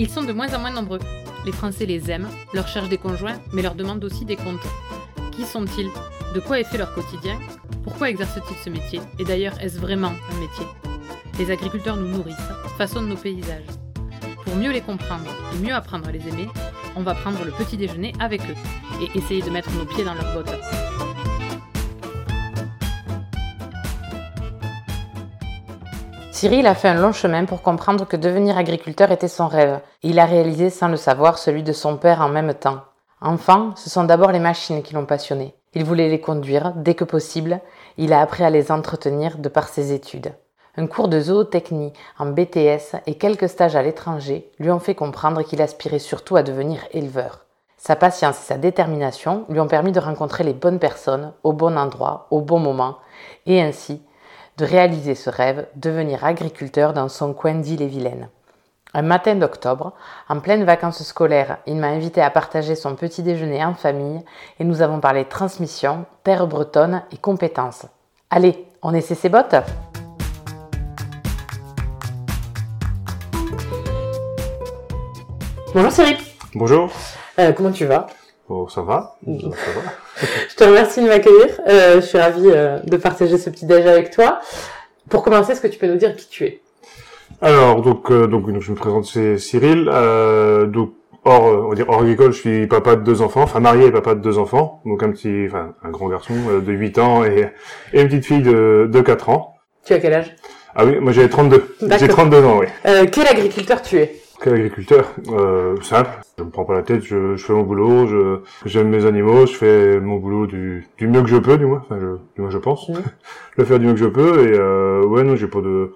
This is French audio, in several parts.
Ils sont de moins en moins nombreux. Les Français les aiment, leur cherchent des conjoints, mais leur demandent aussi des comptes. Qui sont-ils? De quoi est fait leur quotidien? Pourquoi exercent-ils ce métier? Et d'ailleurs, est-ce vraiment un métier? Les agriculteurs nous nourrissent, façonnent nos paysages. Pour mieux les comprendre et mieux apprendre à les aimer, on va prendre le petit déjeuner avec eux et essayer de mettre nos pieds dans leurs bottes. Cyril a fait un long chemin pour comprendre que devenir agriculteur était son rêve. Il a réalisé sans le savoir celui de son père en même temps. Enfant, ce sont d'abord les machines qui l'ont passionné. Il voulait les conduire dès que possible. Il a appris à les entretenir de par ses études. Un cours de zootechnie en BTS et quelques stages à l'étranger lui ont fait comprendre qu'il aspirait surtout à devenir éleveur. Sa patience et sa détermination lui ont permis de rencontrer les bonnes personnes au bon endroit, au bon moment, et ainsi de réaliser ce rêve, devenir agriculteur dans son coin d'île-et-Vilaine. Un matin d'octobre, en pleine vacances scolaires, il m'a invité à partager son petit déjeuner en famille et nous avons parlé transmission, terre bretonne et compétences. Allez, on essaie ses bottes Bonjour Cyril. Bonjour. Euh, comment tu vas? Oh, ça va, ça va. Je te remercie de m'accueillir. Euh, je suis ravie euh, de partager ce petit déj avec toi. Pour commencer, est-ce que tu peux nous dire qui tu es? Alors, donc, euh, donc, donc, je me présente, c'est Cyril. Donc, hors, on va dire hors agricole, je suis papa de deux enfants, enfin marié et papa de deux enfants. Donc, un petit, enfin, un grand garçon de 8 ans et, et une petite fille de, de 4 ans. Tu as quel âge? Ah oui, moi j'ai 32. J'ai D'accord. 32 ans, oui. Quel agriculteur tu es? Quel agriculteur euh, Simple. Je me prends pas la tête, je, je fais mon boulot, je j'aime mes animaux, je fais mon boulot du, du mieux que je peux, du moins. Enfin, je, du moins je pense. Mhm. le faire du mieux que je peux. Et euh, ouais, non, j'ai pas de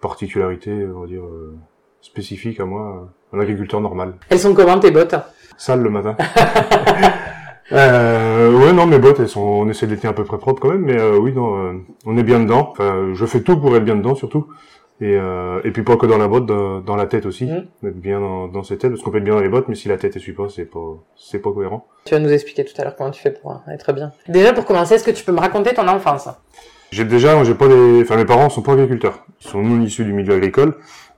particularité, on va dire, euh, spécifique à moi. Un agriculteur normal. Elles sont comment tes bottes? Sale le matin. euh, ouais, non, mes bottes, elles sont, on essaie de les tenir à peu près propres quand même, mais euh, oui, non, euh, on est bien dedans. Enfin, je fais tout pour être bien dedans, surtout. Et, euh, et puis pas que dans la botte, dans, dans la tête aussi. Mhm. Être bien dans, dans ses têtes, parce qu'on peut être bien dans les bottes, mais si la tête suit pas, c'est pas, c'est pas cohérent. Tu vas nous expliquer tout à l'heure comment tu fais pour euh, être bien. Déjà, pour commencer, est-ce que tu peux me raconter ton enfance? J'ai déjà, j'ai pas des, enfin, mes parents sont pas agriculteurs. Ils sont non issus du milieu agricole.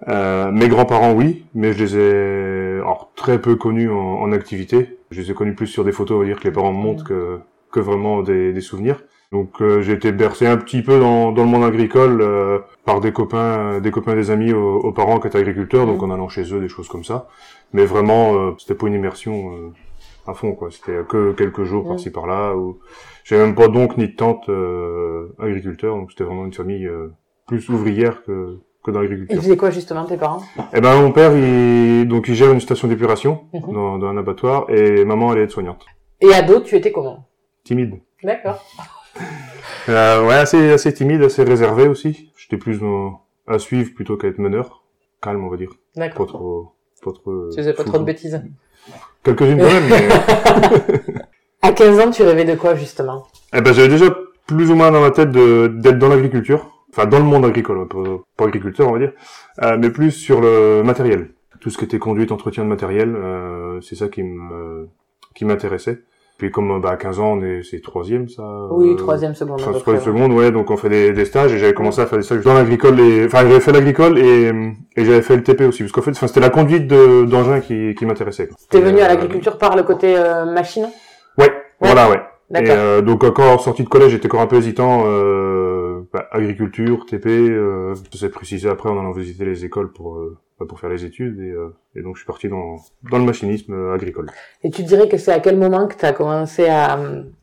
Euh, mes grands-parents, oui, mais je les ai, alors, très peu connus en, en activité. Je les ai connus plus sur des photos, on va dire, que les parents me montrent que, que vraiment des, des souvenirs. Donc, euh, j'ai été bercé un petit peu dans, dans le monde agricole, euh, par des copains, des copains des amis aux, aux parents qui étaient agriculteurs, donc en allant chez eux, des choses comme ça. Mais vraiment, euh, c'était pas une immersion, euh, à fond, quoi. C'était que quelques jours Mhm. par-ci par-là, ou, j'ai même pas d'oncle ni de tante euh, agriculteur, donc c'était vraiment une famille euh, plus ouvrière que, que dans Ils l'agriculture. faisaient quoi justement tes parents? Eh ben mon père, il donc il gère une station d'épuration Mhm. dans, dans un abattoir, et maman elle est aide-soignante. Et ado, tu étais comment? Timide. D'accord. Euh, ouais, assez assez timide, assez réservé aussi. J'étais plus à suivre plutôt qu'à être meneur. Calme, on va dire. Pas D'accord. trop, pas trop. euh, Tu faisais pas fou, trop de bêtises. Quelques-unes quand même. Mais... À 15 ans, tu rêvais de quoi justement? Eh ben, j'avais déjà plus ou moins dans ma tête d'être dans l'agriculture, enfin dans le monde agricole, pas, pas agriculteur on va dire, euh, mais plus sur le matériel. Tout ce qui était conduite, entretien de matériel, euh, c'est ça qui me qui m'intéressait. Puis comme euh, bah, à 15 ans, on est c'est troisième ça. Oui, euh, troisième seconde. Enfin, troisième seconde, ouais, donc on fait des, des stages et j'avais commencé à faire des stages dans l'agricole et, enfin, j'avais fait l'agricole et, et j'avais fait le TP aussi, parce qu'en fait, enfin, c'était la conduite de, d'engins qui, qui m'intéressait. quoi. T'es venu à euh, l'agriculture par le côté euh, machine? Ouais, voilà, ouais. Et euh, donc encore sorti de collège, j'étais encore un peu hésitant. Euh, bah, agriculture, TP, euh, ça s'est précisé après en allant visiter les écoles pour euh, pour faire les études et, euh, et donc je suis parti dans dans le machinisme agricole. Et tu dirais que c'est à quel moment que tu as commencé à,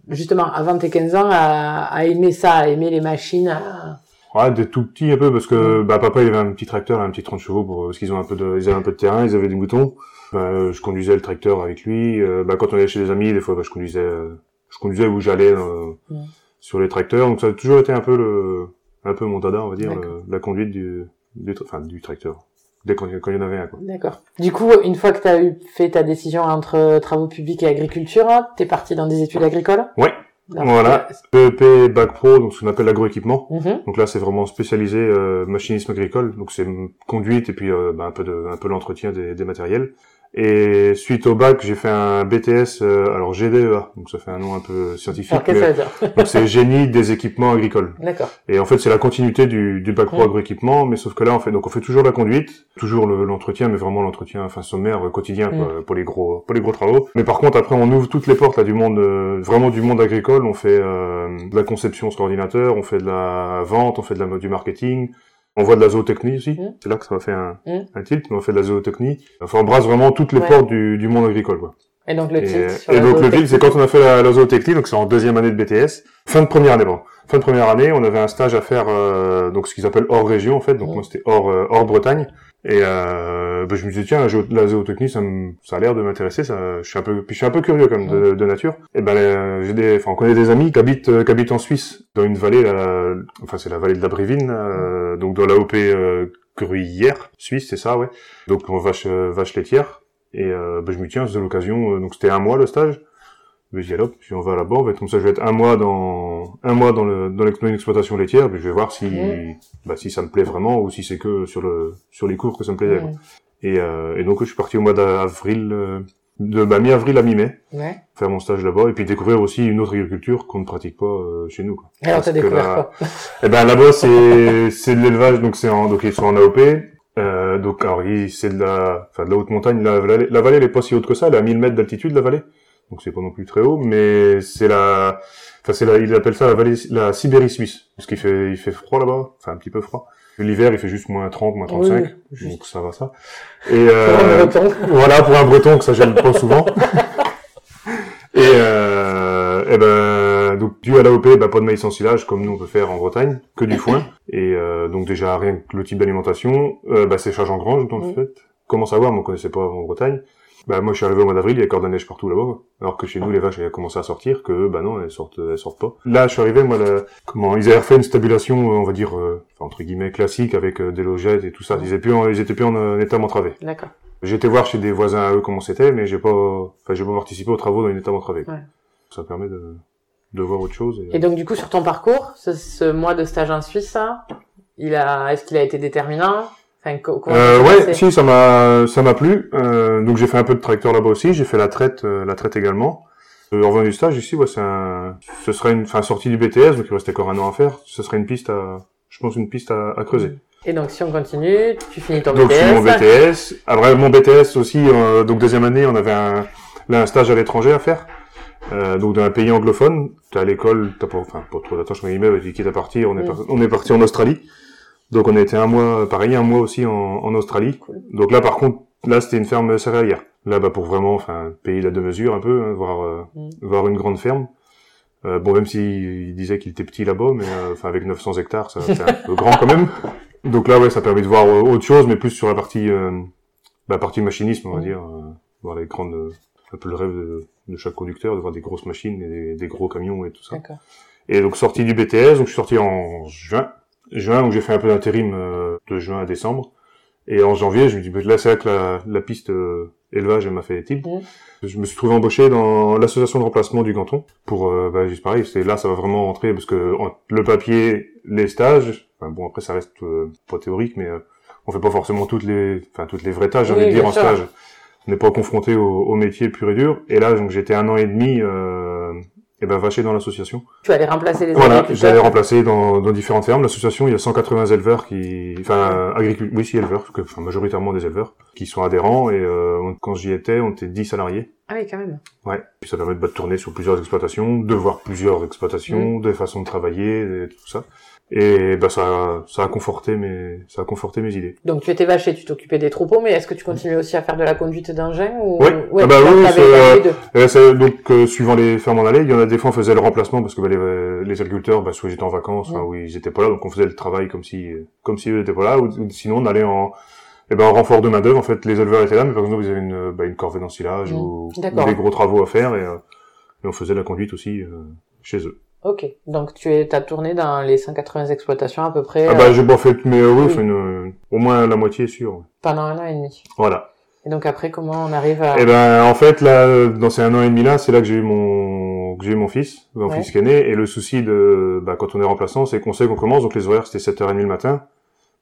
justement, avant tes 15 ans, à, à aimer ça, à aimer les machines à- Ouais, des tout petits un peu parce que bah papa il avait un petit tracteur, un petit 30 chevaux pour parce qu'ils ont un peu de ils avaient un peu de terrain, ils avaient des moutons. Bah, je conduisais le tracteur avec lui. Euh, bah, quand on allait chez des amis, des fois bah, je conduisais euh, je conduisais où j'allais euh, Mm. sur les tracteurs. Donc ça a toujours été un peu le un peu mon dada, on va dire, le- la conduite du du enfin du tracteur. Dès quand, quand il y en avait un. D'accord. Du coup, une fois que tu as eu fait ta décision entre travaux publics et agriculture, t'es parti dans des études agricoles? Ouais. Donc, Voilà. EEP Bac Pro, donc ce qu'on appelle l'agroéquipement. mhm. Donc là, c'est vraiment spécialisé euh, machinisme agricole. Donc c'est mm, conduite et puis euh, bah, un peu de un peu l'entretien des, des matériels. Et suite au bac, j'ai fait un BTS, euh, alors GDEA, donc ça fait un nom un peu scientifique. Alors, mais- ça donc c'est génie des équipements agricoles. D'accord. Et en fait, c'est la continuité du, du bac pro Mm. agroéquipement, mais sauf que là, on fait donc on fait toujours la conduite, toujours le- l'entretien, mais vraiment l'entretien, enfin sommaire, euh, quotidien quoi, pour les gros, pour les gros travaux. Mais par contre, après, on ouvre toutes les portes là du monde, euh, vraiment du monde agricole. On fait euh, de la conception sur ordinateur, on fait de la vente, on fait de la du marketing. On voit de la zootechnie aussi. Mm. C'est là que ça m'a fait un, Mm. un tilt, mais on fait de la zootechnie. Enfin, on brasse vraiment toutes les Ouais. portes du, du monde agricole, quoi. Et donc le Et, sur et la donc le tilt, c'est quand on a fait la, la zootechnie, donc c'est en deuxième année de BTS, fin de première année, bon. Fin de première année, on avait un stage à faire, euh, donc ce qu'ils appellent hors région en fait, donc Mhm. moi c'était hors euh, hors Bretagne. Et euh, ben, je me dit tiens la, la zootechnie ça, me- ça a l'air de m'intéresser, ça, je suis un peu, puis je suis un peu curieux comme de, de nature. Et ben euh, j'ai des, enfin on connaît des amis qui habitent euh, qui habitent en Suisse, dans une vallée, là, enfin c'est la vallée de la Brévine, euh, donc dans l'AOP euh, Gruyère, Suisse, c'est ça ouais. Donc on vache euh, vache laitière. Et euh, ben, je me tiens c'est l'occasion, euh, donc c'était un mois le stage. Dis allez hop, puis on va là-bas, on va être comme ça, je vais être un mois dans un mois dans le dans l'ex- dans une exploitation laitière, puis je vais voir si bah, si ça me plaît vraiment ou si c'est que sur le sur les cours que ça me plaisait. quoi. Mm. Et, euh, et donc je suis parti au mois d'avril, euh, de bah, mi-avril à mi-mai, Ouais. faire mon stage là-bas et puis découvrir aussi une autre agriculture qu'on ne pratique pas euh, chez nous. Quoi. Alors t'as découvert là- quoi? Eh ben là-bas c'est c'est de l'élevage, donc c'est en donc ils sont en AOP. Euh, donc alors c'est de la enfin de la haute montagne. La, la, la vallée elle est pas si haute que ça, elle est à 1000 mètres d'altitude la vallée. Donc c'est pas non plus très haut, mais c'est la enfin c'est la ils appellent ça la vallée la Sibérie suisse parce qu'il fait il fait froid là-bas, enfin un petit peu froid. L'hiver il fait juste moins 30, moins 35, Oui, juste. donc ça va ça. Et Pour un euh, breton. voilà, pour un breton, que ça gêne pas souvent. Et, euh, et ben, donc, dû à l'AOP, bah, pas de maïs en silage, comme nous on peut faire en Bretagne, que du foin. Et euh, donc déjà, rien que le type d'alimentation, euh, bah, séchage en grange, dans le fait. Comment savoir, mais on connaissait pas en Bretagne. Bah, moi, je suis arrivé au mois d'avril, il y a encore de la neige partout là-bas. Alors que chez nous, les vaches, elles commencé à sortir, que, bah non, elles sortent, elles sortent pas. Là, je suis arrivé, moi, la- comment, ils avaient refait une stabulation, euh, on va dire, euh, entre guillemets, classique, avec euh, des logettes et tout ça. Ils étaient plus en, ils étaient plus en euh, état entravé. D'accord. Été voir chez des voisins à eux comment c'était, mais j'ai pas, enfin, j'ai pas participé aux travaux dans une état entravé. Ouais. Ça permet de, de voir autre chose. Et, Et donc du coup sur ton parcours, ce, ce mois de stage en Suisse, il a, est-ce qu'il a été déterminant? Enfin, Euh, ouais, si, ça m'a, ça m'a plu. Euh, donc j'ai fait un peu de tracteur là-bas aussi. J'ai fait la traite, euh, la traite également. Euh, en revenant du stage ici, ouais, c'est un, ce serait une, enfin, sortie du BTS, donc il restait encore un an à faire. Ce serait une piste à, je pense une piste à, à creuser. Et donc si on continue, tu finis ton Donc BTS. suis mon BTS. Après mon BTS aussi, euh, donc deuxième année, on avait un, là, un stage à l'étranger à faire. Euh, donc dans un pays anglophone, t'es à l'école, t'as pas, enfin pas trop d'attache, mais guillemets, tu quittes à partir, on est, Mm. par- on est parti en Australie. Donc on a été un mois, pareil, un mois aussi en, en Australie. Cool. Donc là par contre, là c'était une ferme céréalière. Là bah pour vraiment, enfin pays la deux mesures un peu, hein, voir euh, Mm. voir une grande ferme. Euh, bon même s'il disait qu'il était petit là-bas, mais euh, enfin avec 900 hectares, c'est un peu grand quand même. Donc là ouais, ça permet de voir euh, autre chose, mais plus sur la partie euh, la partie machinisme, on va Mm. dire, euh, voir les grandes, un peu le rêve de, de chaque conducteur, de voir des grosses machines et des, des gros camions et tout ça. Et donc sorti du BTS, donc je suis sorti en juin, juin où j'ai fait un peu d'intérim euh, de juin à décembre. Et en janvier, je me dis bah, là c'est là que la, la piste euh, élevage m'a fait tilt. Mhm. Je me suis trouvé embauché dans l'association de remplacement du canton pour euh, bah, juste pareil, c'est là ça va vraiment rentrer parce que en- le papier, les stages, enfin bon après ça reste euh, pas théorique mais euh, on fait pas forcément toutes les enfin toutes les vraies tâches, j'ai Oui, envie de dire en stage. On n'est pas confronté au, au métier pur et dur. Et là donc j'étais un an et demi euh, et ben vaché dans l'association. Tu allais remplacer les Voilà, j'allais remplacer dans, dans différentes fermes. L'association, il y a 180 éleveurs qui, enfin, agriculteurs, oui, si, éleveurs, que, enfin, majoritairement des éleveurs, qui sont adhérents, et euh, on- quand j'y étais, on était 10 salariés. Ah oui, quand même. Ouais. Puis ça permet de, bah, de tourner sur plusieurs exploitations, de voir plusieurs exploitations, Mm. des façons de travailler, et tout ça. Et bah ça, ça a conforté mes, ça a conforté mes idées. Donc tu étais vaché, tu t'occupais des troupeaux, mais est-ce que tu continuais aussi à faire de la conduite d'engin ou Ouais. Ah bah oui, euh, donc euh, suivant les fermes on allait, il y en a des fois on faisait le remplacement parce que bah, les, les agriculteurs bah, soit ils étaient en vacances, Mm. ou ils étaient pas là, donc on faisait le travail comme si comme si eux étaient pas là, ou, sinon on allait en eh ben, en renfort de main d'œuvre. En fait, les éleveurs étaient là, mais par exemple ils avaient une, bah, une corvée d'ensilage Mm. ou, des gros travaux à faire et, euh, et on faisait la conduite aussi euh, chez eux. Ok, donc tu es, t'as tourné dans les 180 exploitations à peu près Ah euh, bah j'ai pas fait, mais euh, oui, oui. une- au moins la moitié sûr. ouais. pendant un an et demi. Voilà. Et donc après, comment on arrive à... Et ben en fait là dans ces un an et demi là, c'est là que j'ai eu mon que j'ai eu mon fils, mon Ouais. fils qui est né et le souci de bah quand on est remplaçant, c'est qu'on sait qu'on commence donc les horaires c'était 7h30 le matin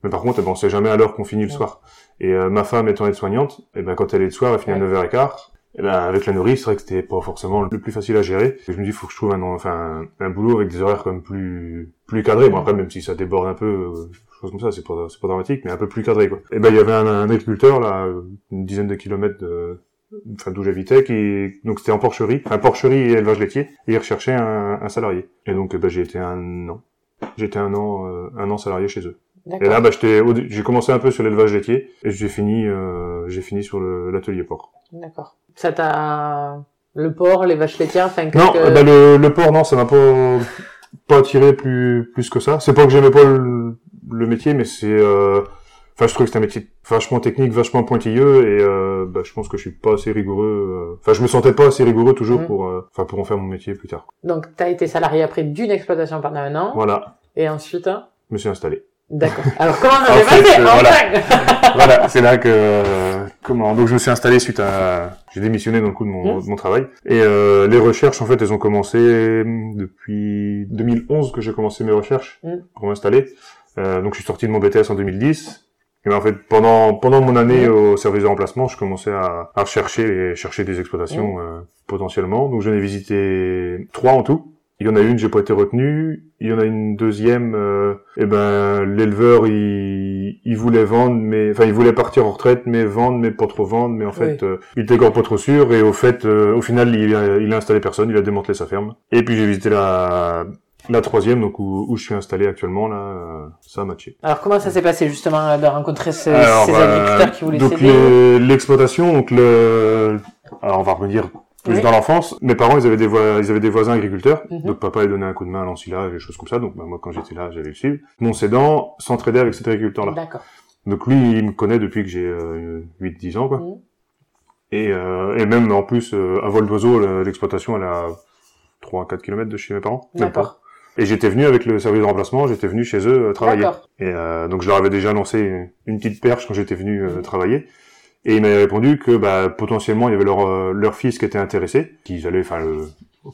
Mais par contre, eh ben, on sait jamais à l'heure qu'on finit le Ouais. soir. Et euh, ma femme étant aide-soignante, et ben quand elle est le soir, elle finit à Ouais. 9h15. Et ben avec la nourrice, c'est vrai que c'était pas forcément le plus facile à gérer. Et je me dis, faut que je trouve un, enfin, un, boulot avec des horaires comme plus plus cadrés. Bon après, même si ça déborde un peu, euh, choses comme ça, c'est pas c'est pas dramatique, mais un peu plus cadré quoi. Et ben il y avait un, un agriculteur là, euh, une dizaine de kilomètres de enfin d'où j'habitais, qui donc c'était en porcherie, un porcherie et élevage laitier, et il recherchait un, un salarié. Et donc eh ben, j'ai été un an, j'étais un an, euh, un an salarié chez eux. Et là, bah, j'ai commencé un peu sur l'élevage laitier, et j'ai fini, euh, j'ai fini sur l'atelier porc. D'accord. Ça t'a le porc, les vaches laitières, enfin Non, qu'est-ce que- euh, bah, le, le porc, non, ça m'a pas, pas attiré plus, plus que ça. C'est pas que j'aimais pas le, le métier, mais c'est, euh, enfin, je trouve que c'est un métier vachement technique, vachement pointilleux, et euh, bah, je pense que je suis pas assez rigoureux. euh, Enfin, je me sentais pas assez rigoureux toujours Mhm. pour, euh, enfin, pour en faire mon métier plus tard. Donc t'as été salarié après d'une exploitation pendant un an Voilà, et ensuite hein? Je me suis installé. D'accord. Alors comment on En avait fait, passé euh, voilà. Voilà, c'est là que euh, comment donc je me suis installé suite à j'ai démissionné dans le coup de mon, de mon travail et euh, les recherches en fait elles ont commencé depuis 2011 que j'ai commencé mes recherches Mhm. pour m'installer. Euh, donc je suis sorti de mon BTS en 2010. Et ben, en fait pendant pendant mon année Mhm. au service de remplacement, je commençais à, à rechercher et chercher des exploitations euh, potentiellement. Donc j'en ai visité trois en tout. Il y en a une, j'ai pas été retenu. Il y en a une deuxième, euh, eh ben l'éleveur il, il voulait vendre, mais enfin il voulait partir en retraite, mais vendre, mais pas trop vendre, mais en fait euh, il était encore pas trop sûr. Et au fait, euh, au final, il a, il a installé personne, il a démantelé sa ferme. Et puis j'ai visité la la troisième, donc où, où je suis installé actuellement là, euh, ça a matché. Alors comment ça s'est passé justement de rencontrer Alors, ces euh, agriculteurs qui voulaient donc les- l'exploitation, donc le, alors on va revenir Oui. dans l'enfance. Mes parents, ils avaient des voi- ils avaient des voisins agriculteurs. Mhm. Donc papa, il donnait un coup de main à l'ensilage, des choses comme ça. Donc bah, moi, quand j'étais là, j'allais le suivre. Mon cédant s'entraidait avec cet agriculteur-là. D'accord. Donc lui, il me connaît depuis que j'ai euh, 8-10 ans, quoi. Mhm. Et, euh, et même en plus, euh, à vol d'oiseau, le- l'exploitation, elle est à 3-4 km de chez mes parents. D'accord. Et j'étais venu avec le service de remplacement, j'étais venu chez eux euh, travailler. D'accord. Et euh, donc je leur avais déjà lancé une, petite perche quand j'étais venu euh, travailler. Et ils m'avaient répondu que bah, potentiellement il y avait leur, euh, leur fils qui était intéressé, qu'ils allaient enfin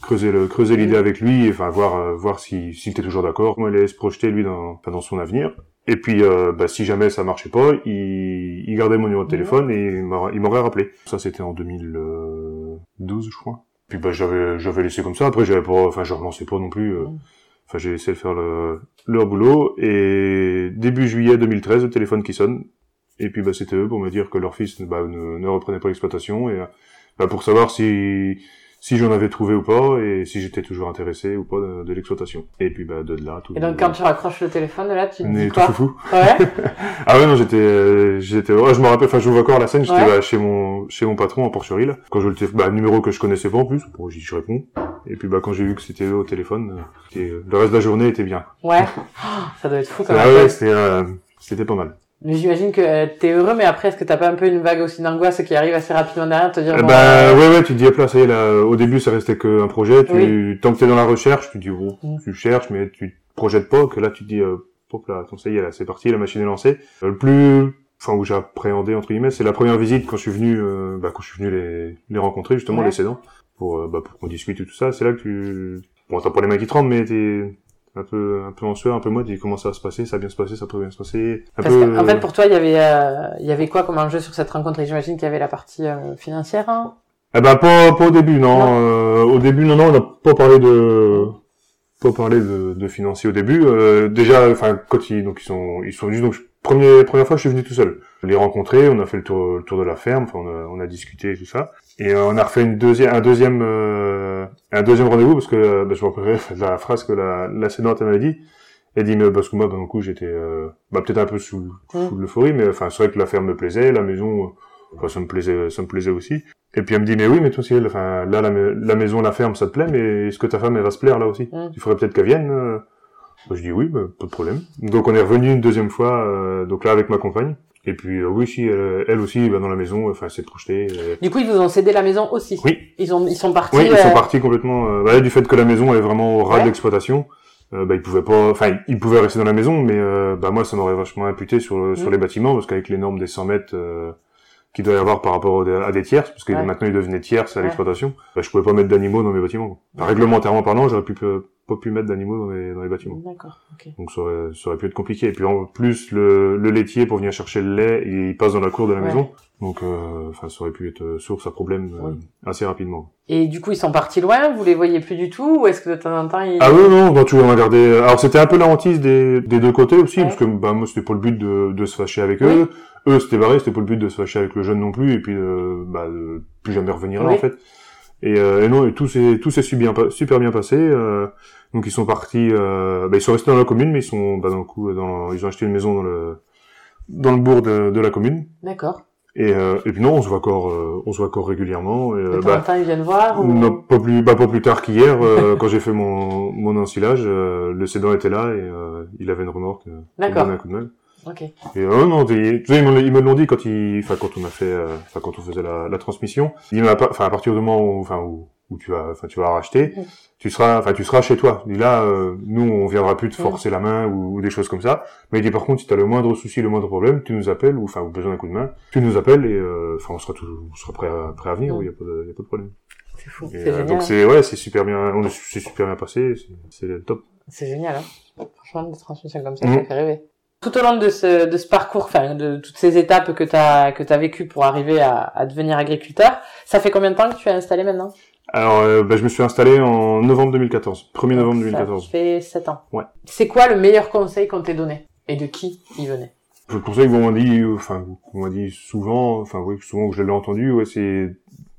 creuser le creuser l'idée avec lui, enfin voir euh, voir si- s'il était toujours d'accord, comment il allait se projeter lui dans, enfin, dans son avenir. Et puis euh, bah, si jamais ça marchait pas, il, il gardait mon numéro de téléphone et il m'aurait il rappelé. Ça c'était en 2012 je crois. Puis bah j'avais j'avais laissé comme ça. Après j'avais pas, enfin je relançais pas non plus. euh. Enfin, j'ai essayé de faire le, leur boulot et début juillet 2013, le téléphone qui sonne. Et puis, bah, c'était eux pour me dire que leur fils bah, ne, ne reprenait pas l'exploitation et bah, pour savoir si si j'en avais trouvé ou pas et si j'étais toujours intéressé ou pas de, de l'exploitation. Et puis, bah, de là, tout. Et donc quand tu raccroches le téléphone là, tu te on dis est tout quoi foufou. Ouais. Ah ouais, non, j'étais, euh, j'étais, oh, je me rappelle, enfin, je vois encore la scène, j'étais Ouais. bah, chez mon, chez mon patron en porcherie, là. Quand je le téléphone, bah, numéro que je connaissais pas en plus, bon, j'y je réponds. Et puis, bah, quand j'ai vu que c'était eux au téléphone, euh, c'était- le reste de la journée était bien. Ouais. Oh, ça doit être fou quand Ah même. ouais, c'était, euh, c'était pas mal. Mais j'imagine que t'es heureux, mais après, est-ce que t'as pas un peu une vague aussi d'angoisse qui arrive assez rapidement derrière, te dire Eh bon, ben, euh, ouais, ouais, tu te dis, là, ça y est, là, au début, ça restait qu'un projet, tu, Oui. tant que t'es dans la recherche, tu dis, bon, Mm. tu cherches, mais tu te projettes pas, que là, tu te dis, euh, hop là, attends, ça y est, là, c'est parti, la machine est lancée. Euh, le plus, enfin, où j'ai appréhendé, entre guillemets, c'est la première visite quand je suis venu, euh, bah, quand je suis venu les, les rencontrer, justement, Ouais. les cédants, pour, euh, bah, pour qu'on discute et tout ça, c'est là que tu, bon, t'as pas les mains qui tremblent, mais t'es un peu, un peu en sueur, un peu mode, comment ça va se passer, ça va bien se passer, ça peut bien se passer, un Parce peu, qu'en fait, pour toi, il y avait, euh, il y avait quoi comme enjeu sur cette rencontre? Et j'imagine qu'il y avait la partie euh, financière. Hein? Eh ben pas, pas au début, non. Non. Euh, au début, non, non, on n'a pas parlé de pas parlé de, de financier au début. Euh, déjà, enfin, quand ils donc ils sont ils sont venus donc je- première première fois, je suis venu tout seul. Je les rencontrer, on a fait le tour le tour de la ferme, enfin, on a, on a discuté et tout ça. Et euh, on a refait une deuxième un deuxième euh, un deuxième rendez-vous parce que euh, bah, je me rappellerai la phrase que la la sénante elle m'a dit. Elle dit mais parce que moi, ben, du coup, j'étais euh, bah, peut-être un peu sous, sous l'euphorie, mais enfin, c'est vrai que la ferme me plaisait, la maison, euh, enfin, ça me plaisait, ça me plaisait aussi. Et puis elle me dit mais oui mais toi aussi enfin là la, ma- la maison la ferme ça te plaît mais est-ce que ta femme elle va se plaire là aussi? Il faudrait peut-être qu'elle vienne. euh? Bah, je dis oui bah, pas de problème. Donc on est revenu une deuxième fois euh, donc là avec ma compagne. Et puis euh, oui si elle, elle aussi bah, dans la maison enfin elle s'est projetée. euh. Du coup, ils vous ont cédé la maison aussi. Oui. Ils ont, ils sont partis. Oui ils euh, sont partis complètement euh, bah, du fait que la maison est vraiment au ras Ouais. de l'exploitation. Euh, bah, ils pouvaient pas, enfin, ils pouvaient rester dans la maison, mais euh, bah moi, ça m'aurait vachement imputé sur le- sur Mm. les bâtiments, parce qu'avec les normes des 100 mètres euh, qu'il doit y avoir par rapport à des tierces, parce que Ouais. maintenant ils devenaient tierces à Ouais. l'exploitation, bah, je pouvais pas mettre d'animaux dans mes bâtiments. Enfin, réglementairement parlant, j'aurais pu, euh, pas pu mettre d'animaux dans les, dans les bâtiments. D'accord. ok. Donc ça aurait, ça aurait pu être compliqué. Et puis en plus, le, le laitier pour venir chercher le lait, il passe dans la cour de la Ouais. maison. Donc euh, enfin, ça aurait pu être euh, source à problème euh, assez rapidement. Et du coup, ils sont partis loin? Vous les voyez plus du tout, ou est-ce que de temps en temps ils... Ah oui, non, bah, tu on a gardé. Alors c'était un peu la hantise des, des deux côtés aussi, Ouais. parce que bah, moi c'était pas le but de, de se fâcher avec Oui. eux. Eux c'était pareil, c'était pas le but de se fâcher avec le jeune non plus, et puis euh, bah, de plus jamais revenir là Oui. en fait. Et, euh, et non, et tout s'est tout s'est super bien passé. euh, donc ils sont partis, euh, bah, ils sont restés dans la commune, mais ils sont bah, dans le coup, dans, ils ont acheté une maison dans le dans le bourg de, de la commune. D'accord. Et, euh, et puis non, on se voit encore, euh, on se voit encore régulièrement. Et, euh, bah, temps, ils viennent voir. Ou... non, pas plus, bah, pas plus tard qu'hier, euh, quand j'ai fait mon, mon ensilage, euh, le cédant était là et euh, il avait une remorque. D'accord. un coup de main. Ok. Et euh, non, tu sais, ils me, ils l'ont dit quand ils, enfin quand on a fait, euh, enfin quand on faisait la, la transmission. Il m'a pas, enfin à partir du moment où, enfin où, où tu vas, enfin tu vas racheter, Mm. tu seras, enfin tu seras chez toi. Et là, euh, nous on viendra plus te Mm. forcer la main ou, ou des choses comme ça. Mais il dit par contre, si tu as le moindre souci, le moindre problème, tu nous appelles ou enfin ou besoin d'un coup de main, tu nous appelles et euh, enfin on sera toujours, on sera prêt à, prêt à venir. Mm. Il y a pas de, y a pas de problème. C'est fou. Et, C'est euh, donc c'est ouais, c'est super bien, on est- c'est super bien passé, c'est- top. C'est génial, hein. Franchement, des transmissions comme ça, ça fait rêver. Tout au long de ce, de ce parcours, enfin, de toutes ces étapes que t'as, que t'as vécues pour arriver à, à devenir agriculteur, ça fait combien de temps que tu es installé maintenant? Alors euh, bah, je me suis installé en novembre 2014, 1er novembre Ça 2014. fait 7 ans. Ouais. C'est quoi le meilleur conseil qu'on t'ait donné? Et de qui il venait? Je conseille que vous m'en dit, euh, enfin qu'on m'a dit souvent, enfin oui souvent que je l'ai entendu, ouais c'est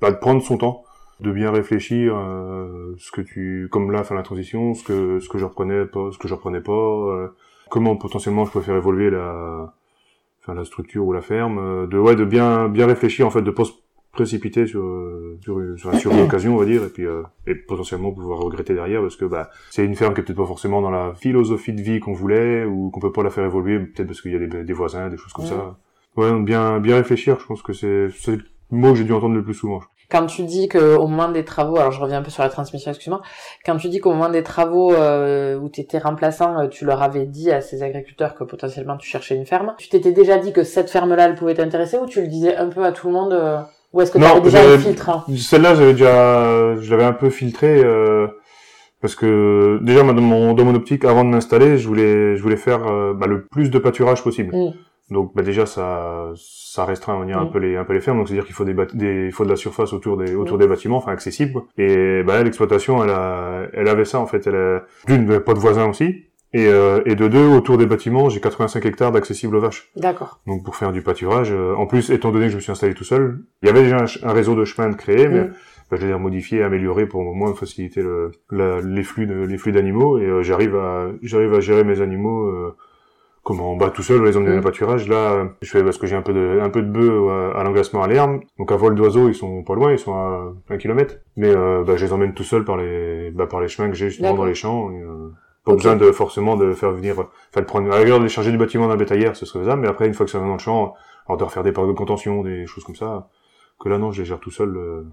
bah, de prendre son temps, de bien réfléchir, euh, ce que tu, comme là, enfin la transition, ce que ce que je reprenais pas, ce que je reprenais pas, euh, comment potentiellement je peux faire évoluer la, enfin la structure ou la ferme, euh, de ouais de bien bien réfléchir en fait, de pas se précipiter sur sur, une- sur, sur une occasion on va dire et puis euh, et potentiellement pouvoir regretter derrière parce que bah c'est une ferme qui est peut-être pas forcément dans la philosophie de vie qu'on voulait ou qu'on peut pas la faire évoluer peut-être parce qu'il y a des, des voisins des choses comme Ouais. ça ouais donc bien bien réfléchir je pense que c'est c'est le mot que j'ai dû entendre le plus souvent Quand tu dis que au moment des travaux, alors je reviens un peu sur la transmission, excuse-moi, quand tu dis qu'au moment des travaux euh, où tu étais remplaçant, euh, tu leur avais dit à ces agriculteurs que potentiellement tu cherchais une ferme, tu t'étais déjà dit que cette ferme-là, elle pouvait t'intéresser ou tu le disais un peu à tout le monde euh, Ou est-ce que tu avais déjà un filtre hein celle-là j'avais déjà je l'avais un peu filtré euh, parce que déjà dans mon dans mon optique avant de m'installer je voulais je voulais faire euh, bah, le plus de pâturage possible Mm. Donc bah déjà ça ça restreint on un Mm. peu les un peu les fermes donc c'est à dire qu'il faut des, des il faut de la surface autour des autour Mm. des bâtiments enfin accessible quoi. et bah l'exploitation elle a elle avait ça en fait elle a d'une pas de voisins aussi et euh, et de deux autour des bâtiments j'ai 85 hectares d'accessibles aux vaches D'accord. donc pour faire du pâturage euh, en plus étant donné que je me suis installé tout seul il y avait déjà un réseau de chemins de créer mais Mm. bah, je l'ai modifié amélioré pour au moins faciliter le la- les flux de les flux d'animaux et euh, j'arrive à j'arrive à gérer mes animaux euh, comment bah tout seul les emmener Mm. dans le pâturage là euh, je fais parce que j'ai un peu de un peu de bœufs à, à l'engraissement à l'herbe. Donc à vol d'oiseau ils sont pas loin ils sont à un kilomètre. Mais euh, bah, je les emmène tout seul par les bah, par les chemins que j'ai justement dans les champs. Et, euh, pas besoin de forcément de faire venir enfin de prendre à la rigueur de les charger du bâtiment d'un bétaillère ce serait faisable. Mais après une fois que ça va dans le champ alors de refaire des parcs de contention des choses comme ça que là non je les gère tout seul euh,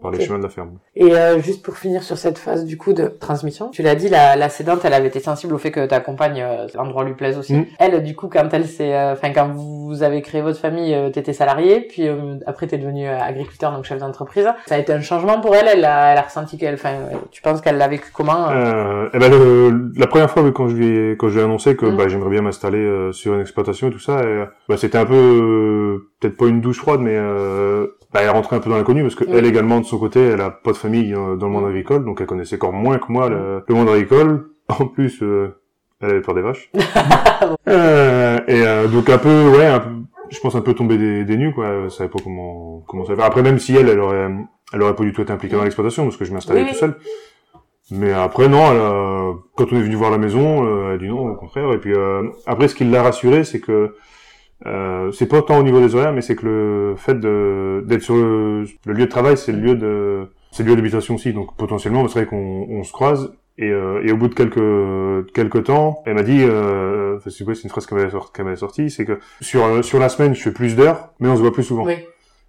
par les chemins de la ferme Et euh, juste pour finir sur cette phase du coup de transmission, tu l'as dit, la, la cédante, elle avait été sensible au fait que ta compagne, euh, l'endroit lui plaise aussi. Mm. Elle, du coup, quand elle s'est, euh, enfin quand vous avez créé votre famille, euh, t'étais salarié, puis euh, après t'es devenu agriculteur, donc chef d'entreprise. Ça a été un changement pour elle. Elle a, elle a ressenti qu'elle, enfin, tu penses qu'elle l'a vécu comment eh ben le- la première fois quand je lui ai, quand je lui ai annoncé que Mhm. bah, j'aimerais bien m'installer euh, sur une exploitation et tout ça, bah, c'était un peu euh, peut-être pas une douche froide, mais euh, bah, elle rentrait un peu dans l'inconnu parce que Mhm. elle également de son côté, elle a pas de famille euh, dans le monde Mhm. agricole, donc elle connaissait encore moins que moi le, le monde agricole. En plus, euh, elle avait peur des vaches. Euh, et euh, donc un peu, ouais, un peu, je pense un peu tomber des, des nues, quoi. Elle savait pas comment comment ça va. Après, même si elle, elle aurait, elle aurait pas du tout été impliquée dans l'exploitation parce que je m'installais Oui, tout seul. Mais après, non, elle a- quand on est venu voir la maison, euh, elle a dit non, au contraire. Et puis euh, après, ce qui l'a rassuré, c'est que euh, c'est pas tant au niveau des horaires, mais c'est que le fait d'être sur le, le lieu de travail, c'est le lieu de c'est lieu d'habitation aussi. Donc potentiellement, c'est vrai qu'on on se croise. Et, euh, et au bout de quelques quelques temps, elle m'a dit, euh, c'est une phrase qu'elle m'avait sorti, qu'elle m'avait sortie, c'est que sur euh, sur la semaine, je fais plus d'heures, mais on se voit plus souvent. Oui.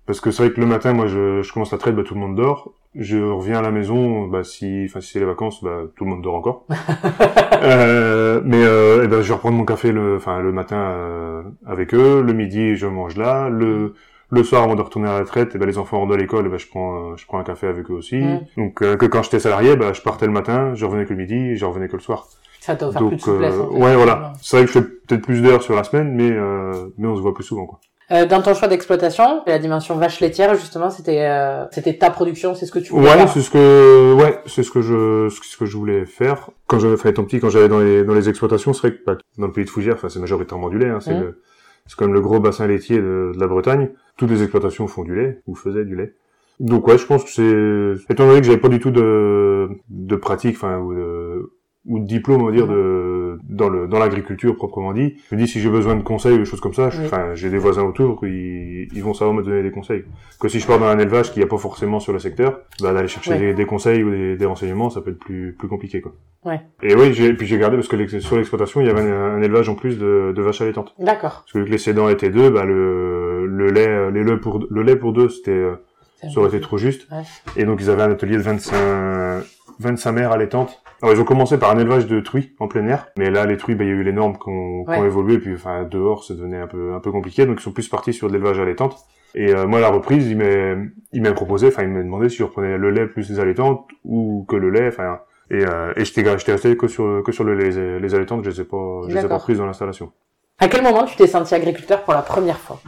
Parce que c'est vrai que le matin, moi, je, je commence la traite, bah, tout le monde dort. Je reviens à la maison, bah, si, enfin, si c'est les vacances, bah, tout le monde dort encore. euh, mais, euh, eh ben, je vais reprendre mon café le, enfin, le matin euh, avec eux. Le midi, je mange là. Le, le soir avant de retourner à la retraite, eh ben, les enfants rentrent de l'école, eh ben, je prends, je prends un café avec eux aussi. Mm. Donc euh, que quand j'étais salarié, ben, je partais le matin, je revenais que le midi, et je revenais que le soir. Ça t'a offert Donc plus de souplesse. euh, en fait. ouais, voilà. C'est vrai que je fais peut-être plus d'heures sur la semaine, mais euh, mais on se voit plus souvent, quoi. Euh, dans ton choix d'exploitation, la dimension vache laitière, justement, c'était euh, c'était ta production, c'est ce que tu voulais Ouais, c'est ce que, ouais, c'est ce que je, ce que je voulais faire. Quand j'avais fait étant petit, quand j'allais dans les, dans les exploitations, c'est vrai que, bah, dans le pays de Fougères, enfin, c'est majoritairement du lait, hein, c'est Mhm. le- c'est quand même le gros bassin laitier de, de la Bretagne. Toutes les exploitations font du lait, ou faisaient du lait. Donc ouais, je pense que c'est, étant donné que j'avais pas du tout de, de pratique, enfin, ou de, ou de diplôme, on va dire, de, dans le, dans l'agriculture proprement dit, je me dis si j'ai besoin de conseils ou des choses comme ça, Oui. enfin, j'ai des voisins autour, ils, ils vont savoir me donner des conseils. Que si je pars dans un élevage qui n'y a pas forcément sur le secteur, bah, d'aller chercher des, des conseils ou des, des renseignements, ça peut être plus, plus compliqué, quoi. Ouais. Et oui, j'ai, puis j'ai gardé parce que sur l'exploitation, il y avait un, un élevage en plus de, de vaches allaitantes. D'accord. Parce que vu que les sédents étaient deux, bah, le, le lait, les laits pour, le lait pour deux, c'était, euh, ça aurait été trop juste. Ouais. Et donc, ils avaient un atelier de 25, 25 mères allaitantes. Alors, ils ont commencé par un élevage de truies en plein air. Mais là, les truies, bah, il y a eu les normes qui ont, évolué. Et puis, enfin, dehors, ça devenait un peu, un peu compliqué. Donc, ils sont plus partis sur de l'élevage allaitante. Et euh, moi, à la reprise, il m'a, proposé, enfin, il m'a demandé si je reprenais le lait plus les allaitantes ou que le lait. Enfin, et, euh, et j'étais, resté que sur, que sur le, les, les allaitantes. Je les ai pas, je les ai pas prises dans l'installation. À quel moment tu t'es senti agriculteur pour la première fois?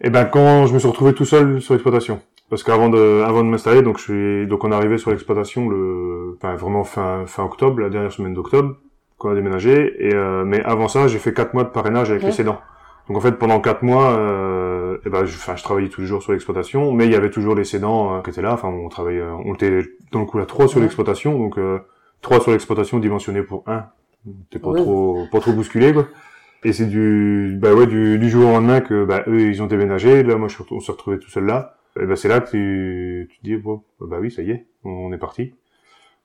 Eh ben quand je me suis retrouvé tout seul sur l'exploitation. Parce qu'avant de avant de m'installer, donc je suis donc on est arrivé sur l'exploitation le enfin vraiment fin fin octobre, la dernière semaine d'octobre, quand on a déménagé. Et euh, mais avant ça, j'ai fait quatre mois de parrainage avec Ouais. les cédants. Donc en fait pendant quatre mois, euh, eh ben je, je travaillais tous les jours sur l'exploitation, mais il y avait toujours les cédants euh, qui étaient là. Enfin on travaillait, euh, on était dans le coup là trois sur Ouais. l'exploitation, donc euh, trois sur l'exploitation dimensionné pour un. T'es pas Ouais. trop pas trop bousculé quoi. Et c'est du, bah ouais, du, du jour au lendemain que, bah, eux, ils ont déménagé. Là, moi, je on s'est retrouvé tout seul là. Et bah, c'est là que tu, tu te dis, bon, bah oui, ça y est, on est parti.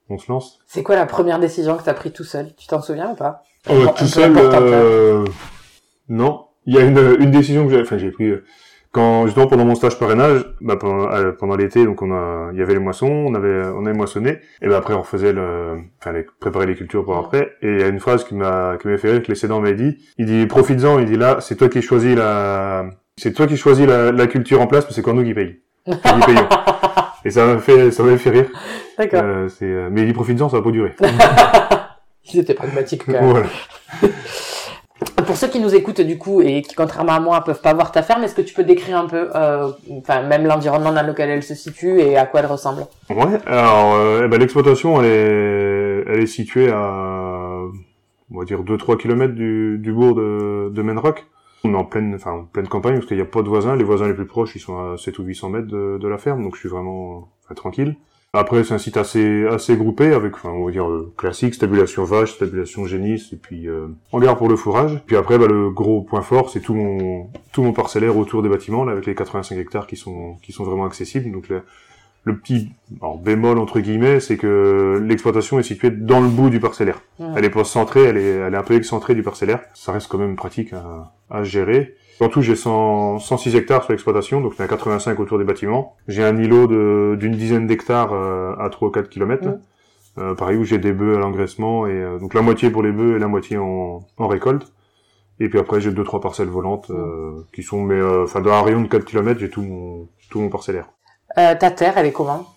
On se lance. C'est quoi la première décision que t'as prise tout seul? Tu t'en souviens ou pas? Oh, peu tout seul, euh, non. Il y a une, une décision que j'ai, enfin, j'ai pris, euh, quand, justement, pendant mon stage parrainage, bah, pendant, euh, pendant l'été, donc on a, il y avait les moissons, on avait, on avait moissonné, et ben après, on faisait le, enfin, les, préparer les cultures pour après, et il y a une phrase qui m'a, qui m'a fait rire, que les cédants m'avaient dit, il dit, profites-en, il dit là, c'est toi qui choisis la, c'est toi qui choisis la, la culture en place, mais c'est quand nous qui payons. Et ça m'a fait, ça m'a fait rire. D'accord. Euh, c'est, euh, mais il dit profites-en, ça va pas durer. Ils étaient pragmatiques quand même. voilà. Pour ceux qui nous écoutent du coup et qui contrairement à moi peuvent pas voir ta ferme, est-ce que tu peux décrire un peu, euh, enfin même l'environnement dans lequel elle se situe et à quoi elle ressemble? Ouais, alors euh, eh ben, l'exploitation elle est elle est située à on va dire 2-3 kilomètres du, du bourg de, de Menrock. On est en pleine enfin en pleine campagne parce qu'il n'y a pas de voisins, les voisins les plus proches ils sont à 7 ou 800 mètres de, la ferme donc je suis vraiment tranquille. Après c'est un site assez assez groupé avec enfin on va dire euh, classique stabulation vache, stabulation génisse et puis euh, hangar pour le fourrage. Puis après bah, le gros point fort c'est tout mon tout mon parcellaire autour des bâtiments là avec les 85 hectares qui sont qui sont vraiment accessibles donc là, le petit alors, bémol entre guillemets, c'est que l'exploitation est située dans le bout du parcellaire. Elle est pas centrée, elle est, elle est un peu excentrée du parcellaire. Ça reste quand même pratique à, à gérer. En tout, j'ai 100, 106 hectares sur l'exploitation, donc il y en a 85 autour des bâtiments. J'ai un îlot de- d'une dizaine d'hectares euh, à 3 ou 4 kilomètres. Mhm. Euh, pareil, où j'ai des bœufs à l'engraissement, et euh, donc la moitié pour les bœufs et la moitié en, en récolte. Et puis après, j'ai deux trois parcelles volantes euh, qui sont, mais euh, enfin dans un rayon de 4 kilomètres, j'ai tout mon tout mon parcellaire. Euh, Ta terre, elle est comment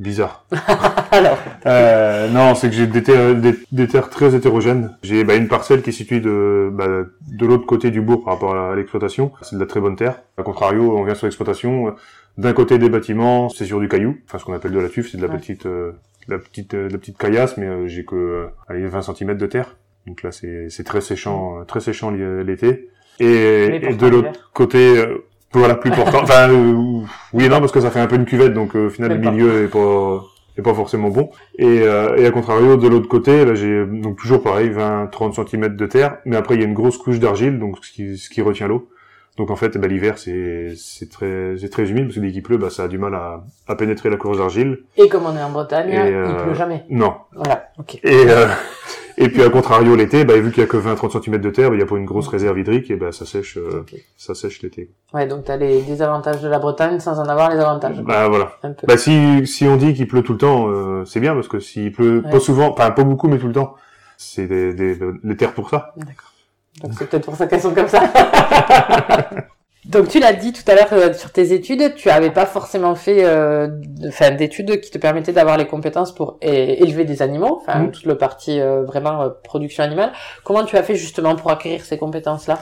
Bizarre. Alors, Euh, non, c'est que j'ai des terres, des, des terres très hétérogènes. J'ai bah, une parcelle qui est située de, bah, de l'autre côté du bourg par rapport à l'exploitation. C'est de la très bonne terre. A contrario, on vient sur l'exploitation. euh, D'un côté des bâtiments, c'est sur du caillou. Enfin, ce qu'on appelle de la tuf, c'est de la Ouais. petite, euh, la petite, euh, la petite caillasse, mais euh, j'ai que euh, allez, 20 cm de terre. Donc là, c'est très séchant, euh, très séchant l'été. Et, et de l'autre côté, euh, voilà, plus portant. enfin, euh, oui et non, parce que ça fait un peu une cuvette, donc euh, au final, Même le pas. milieu est pas est pas forcément bon. Et, euh, et à contrario, de l'autre côté, là, j'ai donc toujours pareil, 20-30 cm de terre, mais après il y a une grosse couche d'argile, donc ce qui, ce qui retient l'eau. Donc en fait, eh ben, l'hiver c'est c'est très c'est très humide parce que dès qu'il pleut, bah, ça a du mal à, à pénétrer la couche d'argile. et comme on est en Bretagne, Et, il euh, pleut jamais. Non. Voilà, ok. Et euh, et puis à contrario l'été, bah, vu qu'il y a que 20-30 cm de terre, bah, il y a pas une grosse réserve hydrique et bah ça sèche euh, ça sèche l'été. Ouais, donc t'as les désavantages de la Bretagne sans en avoir les avantages. Bah voilà. Bah si si on dit qu'il pleut tout le temps, euh, c'est bien parce que s'il pleut Ouais. pas souvent, enfin pas beaucoup mais tout le temps, c'est des, des les terres pour ça. D'accord. Donc c'est peut-être pour ça qu'elles sont comme ça. Donc tu l'as dit tout à l'heure euh, sur tes études, tu avais pas forcément fait euh, d'études qui te permettaient d'avoir les compétences pour élever des animaux, enfin Mhm. toute le partie euh, vraiment euh, production animale. Comment tu as fait justement pour acquérir ces compétences-là?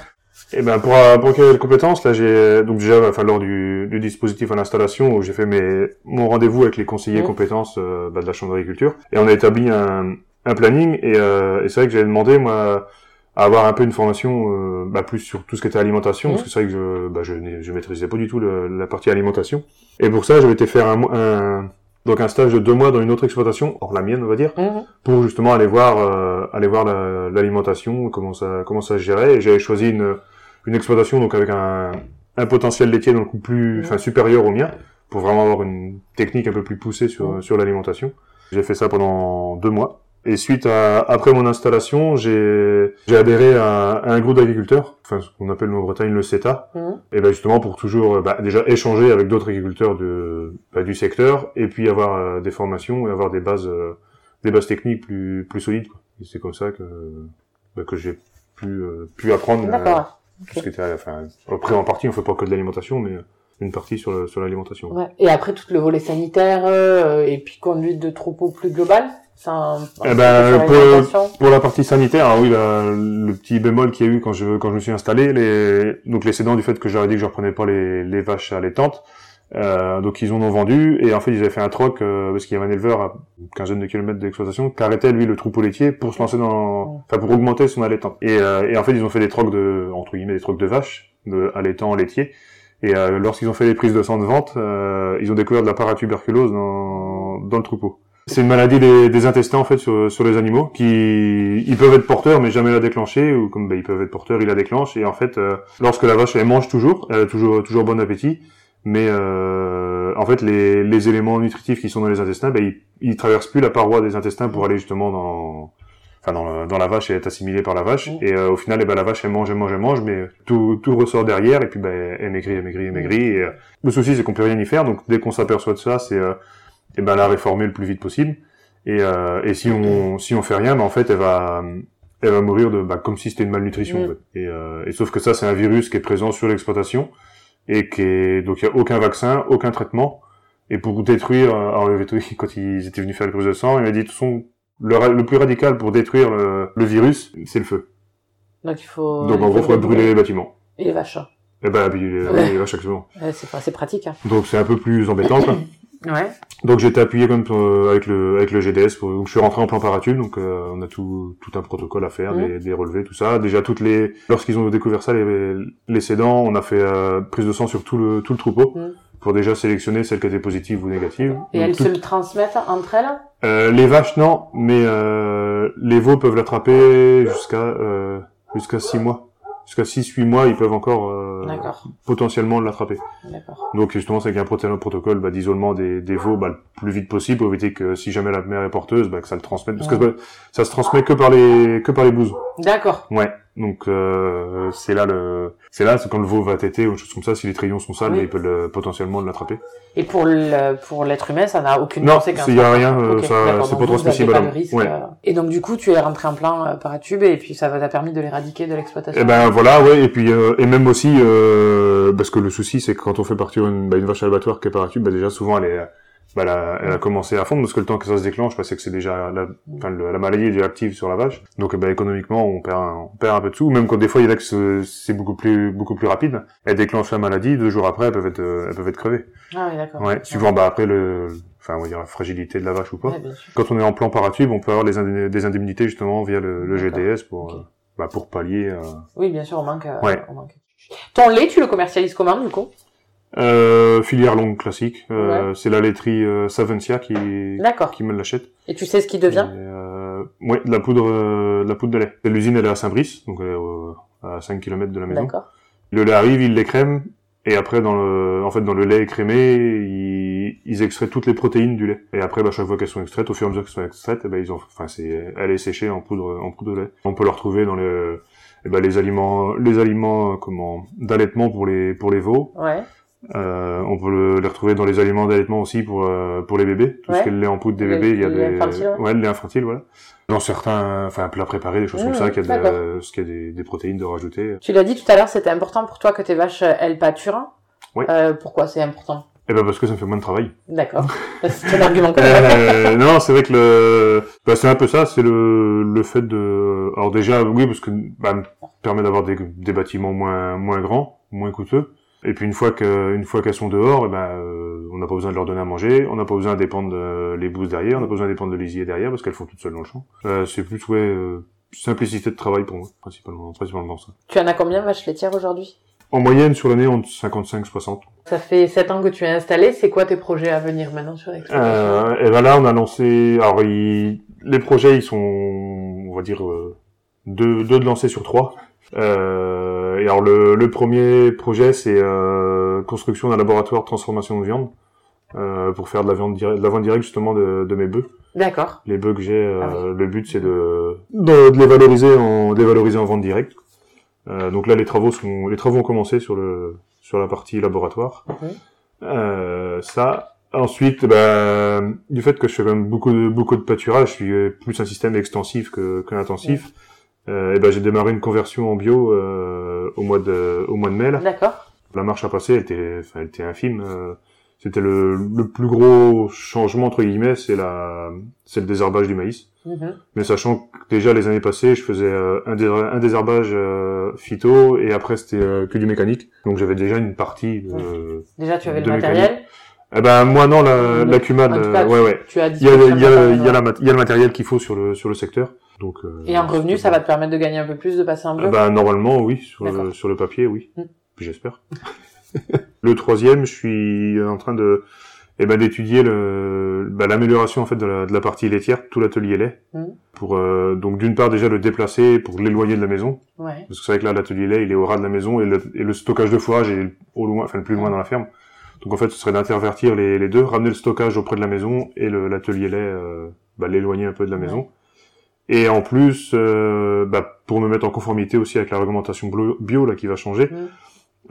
Et ben pour, pour acquérir les compétences, là j'ai donc déjà enfin lors du, du dispositif à l'installation où j'ai fait mes mon rendez-vous avec les conseillers Mhm. compétences bah, de la chambre d'agriculture et on a établi un, un planning et, euh, et c'est vrai que j'avais demandé moi avoir un peu une formation euh, bah, plus sur tout ce qui était alimentation parce que c'est vrai que je bah, je, je maîtrisais pas du tout le- la partie alimentation. Et pour ça j'avais été faire un, un donc un stage de deux mois dans une autre exploitation hors la mienne on va dire pour justement aller voir euh, aller voir la- l'alimentation comment ça comment ça se gérait. Et j'avais choisi une une exploitation donc avec un un potentiel laitier donc plus Mhm. enfin supérieur au mien pour vraiment avoir une technique un peu plus poussée sur sur l'alimentation. J'ai fait ça pendant deux mois et suite à après mon installation j'ai j'ai adhéré à, à un groupe d'agriculteurs enfin ce qu'on appelle en Bretagne le CETA Mhm. et ben justement pour toujours euh, bah, déjà échanger avec d'autres agriculteurs de bah, du secteur et puis avoir euh, des formations et avoir des bases euh, des bases techniques plus plus solides quoi. et c'est comme ça que bah, que j'ai pu euh, pu apprendre euh, D'accord. tout ce qui était enfin après en partie on fait pas que de l'alimentation mais une partie sur le- sur l'alimentation Ouais. Et après tout le volet sanitaire euh, et puis conduite de troupeau plus global, Eh ben, pour-. Pour la partie sanitaire, alors oui, la- le petit bémol qu'il y a eu quand je quand je me suis installé, les donc les cédants du fait que j'aurais dit que je reprenais pas les, les vaches allaitantes, euh, donc ils en ont vendu et en fait ils avaient fait un troc euh, parce qu'il y avait un éleveur à une quinzaine de kilomètres d'exploitation qui arrêtait lui le troupeau laitier pour se lancer dans, enfin pour augmenter son allaitant. Et, euh, et en fait ils ont fait des trocs de entre guillemets des trocs de vaches, de allaitant laitier. Et euh, lorsqu'ils ont fait les prises de sang de vente, euh, ils ont découvert de la paratuberculose dans dans le troupeau. C'est une maladie des, des intestins en fait sur, sur les animaux qui ils peuvent être porteurs mais jamais la déclencher ou comme ben, ils peuvent être porteurs ils la déclenchent et en fait euh, lorsque la vache elle mange toujours elle a toujours toujours bon appétit mais euh, en fait les, les éléments nutritifs qui sont dans les intestins ben ils, ils traversent plus la paroi des intestins pour aller justement dans enfin dans, le- dans la vache et être assimilé par la vache Mm. et euh, au final eh ben la vache elle mange elle mange elle mange mais tout tout ressort derrière et puis ben elle maigrit elle maigrit elle maigrit et euh, le souci c'est qu'on peut rien y faire donc dès qu'on s'aperçoit de ça c'est euh, et ben la réformer le plus vite possible. Et, euh, et si on si on fait rien, ben en fait elle va elle va mourir de bah, comme si c'était une malnutrition. Mm. en fait. Et, euh, et sauf que ça c'est un virus qui est présent sur l'exploitation et qui est donc il y a aucun vaccin, aucun traitement. Et pour détruire, euh, alors le quand ils étaient venus faire les prises de sang, il m'a dit de toute façon le, le plus radical pour détruire le, le virus, c'est le feu. Donc il faut. Donc il en gros, faut les brûler les bâtiments. Et les vaches. Et ben puis les, Ouais. les vaches actuellement. Ouais, c'est pratique. Hein. Donc c'est un peu plus embêtant. quoi. Ouais. Donc été appuyé comme euh, avec le avec le GDS. Pour, donc je suis rentré en plan paratube, donc euh, on a tout tout un protocole à faire, des, des relevés, tout ça. Déjà toutes les lorsqu'ils ont découvert ça, les les cédants, on a fait euh, prise de sang sur tout le tout le troupeau Mhm. pour déjà sélectionner celles qui étaient positives ou négatives. Et Donc, elles tout- se le transmettent entre elles? Euh, les vaches non, mais euh, les veaux peuvent l'attraper jusqu'à euh, jusqu'à six mois, jusqu'à six huit mois, ils peuvent encore euh, potentiellement l'attraper. D'accord. Donc justement, c'est qu'il y a un protocole bah, d'isolement des, des veaux bah, le plus vite possible pour éviter que si jamais la mère est porteuse, bah, que ça le transmette. Parce que bah, ça se transmet que par les que par les bouses. D'accord. Ouais. Donc euh, c'est là le c'est là c'est quand le veau va téter ou chose comme ça. Si les trayons sont sales, Oui. bah, il peut le- potentiellement l'attraper. Et pour le pour l'être humain, ça n'a aucune Non, conséquence. s'il y a rien, euh, Ok, ça- c'est pas transmissible risque, Ouais. euh. Et donc du coup, tu es rentré en plan euh, paratube et puis ça t'a permis de l'éradiquer de l'exploitation. Et ben voilà, ouais. Et puis euh, et même aussi euh, parce que le souci c'est que quand on fait partir une, bah, une vache à l'abattoir qui est par tube, bah, déjà souvent elle est bah, elle, a, elle a commencé à fondre parce que le temps que ça se déclenche, bah, c'est que c'est déjà la, enfin, la maladie est déjà active sur la vache. Donc bah, économiquement on perd un, on perd un peu de sous. Même quand des fois il y en a que c'est- beaucoup plus beaucoup plus rapide. Elle déclenche la maladie, deux jours après elles peuvent être elles peuvent être crevées. Ah oui, d'accord. Ouais. Suivant bah après le enfin on va dire la fragilité de la vache ou pas. Ouais. Quand on est en plan paratube, on peut avoir des, indemni- des indemnités justement via le, le. GDS pour euh, bah, pour pallier. euh, Oui, bien sûr, on manque. euh, Ouais. on manque. Ton lait, tu le commercialises comment du coup? Euh, filière longue classique. Euh, C'est la laiterie euh, Savencia qui qui me l'achète. Et tu sais ce qui devient Et, euh, ouais, de la poudre, euh, de la poudre de lait. L'usine elle est à Saint-Brice, donc elle est à 5 km de la maison. Le lait arrive, il l'écrème et après dans le, en fait dans le lait écrémé, ils, ils extraient toutes les protéines du lait. Et après, bah, chaque fois qu'elles sont extraites, au fur et à mesure qu'elles sont extraites, eh ben ils ont, enfin c'est, elle est séchée en poudre, en poudre de lait. On peut le retrouver dans les, eh ben, les aliments, les aliments euh, comment d'allaitement pour les pour les veaux. Ouais. Euh, on peut le- les retrouver dans les aliments d'allaitement aussi pour euh, pour les bébés. Tout ce qui est le lait en poudre des bébés, il y a des infantile, ouais. ouais, le lait infantile, voilà. Dans certains, enfin plats préparés, des choses Mmh, comme ça, qu'il y a, de, ce qu'il y a des, des protéines de rajouter. Tu l'as dit tout à l'heure, c'était important pour toi que tes vaches euh, elles pâturent. Oui. Euh, pourquoi c'est important Et ben parce que ça me fait moins de travail. D'accord. c'est ton argument. quand même. Euh, non, c'est vrai que le, bah, c'est un peu ça, c'est le, le fait de, alors déjà, oui, parce que, bah, me permet d'avoir des, des bâtiments moins, moins grands, moins coûteux. Et puis une fois que, une fois qu'elles sont dehors, eh ben, euh, on n'a pas besoin de leur donner à manger, on n'a pas besoin de dépendre de les bouses derrière, on n'a pas besoin de dépendre de lisier derrière parce qu'elles font toutes seules dans le champ. Euh, c'est plus, ouais, euh, simplicité de travail pour moi, principalement, principalement ça. Tu en as combien vaches laitières aujourd'hui? En moyenne, sur l'année, entre 55 60. Ça fait 7 ans que tu es installé. C'est quoi tes projets à venir maintenant sur l'exploitation Euh, et ben là, on a lancé. Alors, il- les projets, ils sont, on va dire, euh, deux, deux de lancés sur trois. Euh, et alors, le, le premier projet, c'est euh, construction d'un laboratoire de transformation de viande euh, pour faire de la viande directe, de la vente directe justement de, de mes bœufs. D'accord. Les bœufs que j'ai, euh, Ah le but, c'est de, de, de les valoriser en, de les valoriser en vente directe. Euh, donc là, les travaux sont, les travaux ont commencé sur le, sur la partie laboratoire. Euh, ça. Ensuite, bah, du fait que je fais quand même beaucoup de, beaucoup de pâturage, je suis plus un système extensif que, que intensif. Euh, et ben j'ai démarré une conversion en bio euh, au mois de, au mois de mai. D'accord. La marche à passer, elle était, enfin, elle était infime. euh, c'était le, le plus gros changement entre guillemets, c'est la, c'est le désherbage du maïs. Mhm. Mais sachant que déjà les années passées, je faisais euh, un, dé- un désherbage euh, phyto et après c'était euh, que du mécanique. Donc j'avais déjà une partie. De... Déjà, tu avais le matériel. Eh ben moi non, la, la Cumad, En tout euh, cas, ouais ouais. Tu as Il y a, il y a, il y a, la il y a le matériel qu'il faut sur le sur le secteur. Donc. euh, Et en revenu, ça va te permettre de gagner un peu plus, de passer en Eh bleu. ben normalement oui, sur le, sur le papier oui. Mm. Puis j'espère. le troisième, je suis en train de eh ben d'étudier le bah, l'amélioration en fait de la, de la partie laitière, tout l'atelier lait, Mm. pour euh, donc d'une part déjà le déplacer pour l'éloigner de la maison, Ouais. parce que c'est vrai que là l'atelier lait il est au ras de la maison et le, et le stockage de fourrage est au loin, enfin le plus loin dans la ferme. Donc en fait ce serait d'intervertir les, les deux, ramener le stockage auprès de la maison et l'atelier lait euh, bah, l'éloigner un peu de la maison. Et en plus, euh, bah, pour me mettre en conformité aussi avec la réglementation bio là qui va changer, Mm.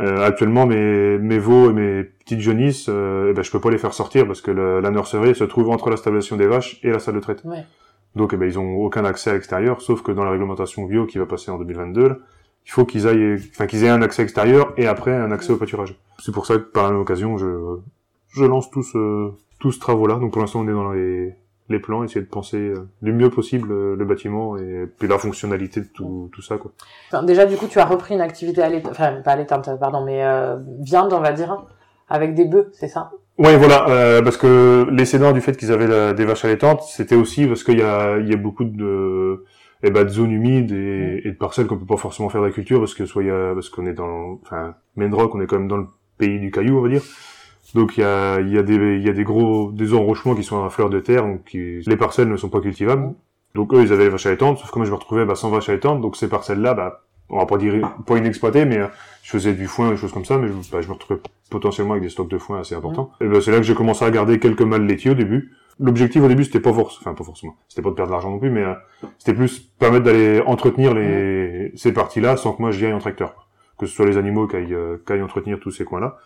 euh, actuellement mes, mes veaux et mes petites jaunisses, euh, eh ben, je peux pas les faire sortir parce que le- la nurserie se trouve entre la stabilisation des vaches et la salle de traite. Ouais. Donc eh ben, ils ont aucun accès à l'extérieur, sauf que dans la réglementation bio qui va passer en 2022, là, il faut qu'ils aillent, enfin qu'ils aient un accès extérieur et après un accès au pâturage. C'est pour ça que par la même occasion, je, je lance tout ce, tout ce travaux-là. Donc pour l'instant, on est dans les, les plans, essayer de penser euh, du mieux possible euh, le bâtiment et puis la fonctionnalité de tout, tout ça, quoi. Enfin, déjà, du coup, tu as repris une activité allaitante, enfin, pas allaitante, pardon, mais euh, viande, on va dire, avec des bœufs, c'est ça? Ouais, voilà, euh, parce que l'excédent du fait qu'ils avaient la- des vaches allaitantes, c'était aussi parce qu'il y a, il y a beaucoup de, eh ben, de zones humides et, et de parcelles qu'on peut pas forcément faire d'agriculture parce que soit il y a, parce qu'on est dans, enfin, Mendrock, on est quand même dans le pays du caillou, on va dire. Donc il y a, il y a des, il y a des gros, des enrochements qui sont à fleur de terre, donc qui, les parcelles ne sont pas cultivables. Donc eux, ils avaient les vaches allaitantes, sauf que moi je me retrouvais bah, sans vaches allaitantes, donc ces parcelles-là, bah, on va pas dire pas inexploitées, mais euh, je faisais du foin, des choses comme ça, mais je, bah, je me retrouvais potentiellement avec des stocks de foin assez importants. Et ben c'est là que j'ai commencé à garder quelques mâles laitiers au début. L'objectif au début c'était pas forcément, enfin pas forcément, c'était pas de perdre de l'argent non plus, mais euh, c'était plus permettre d'aller entretenir les ces parties-là sans que moi j'y aille en tracteur, quoi. que ce soit les animaux qui aillent, euh, qui aillent entretenir tous ces coins-là.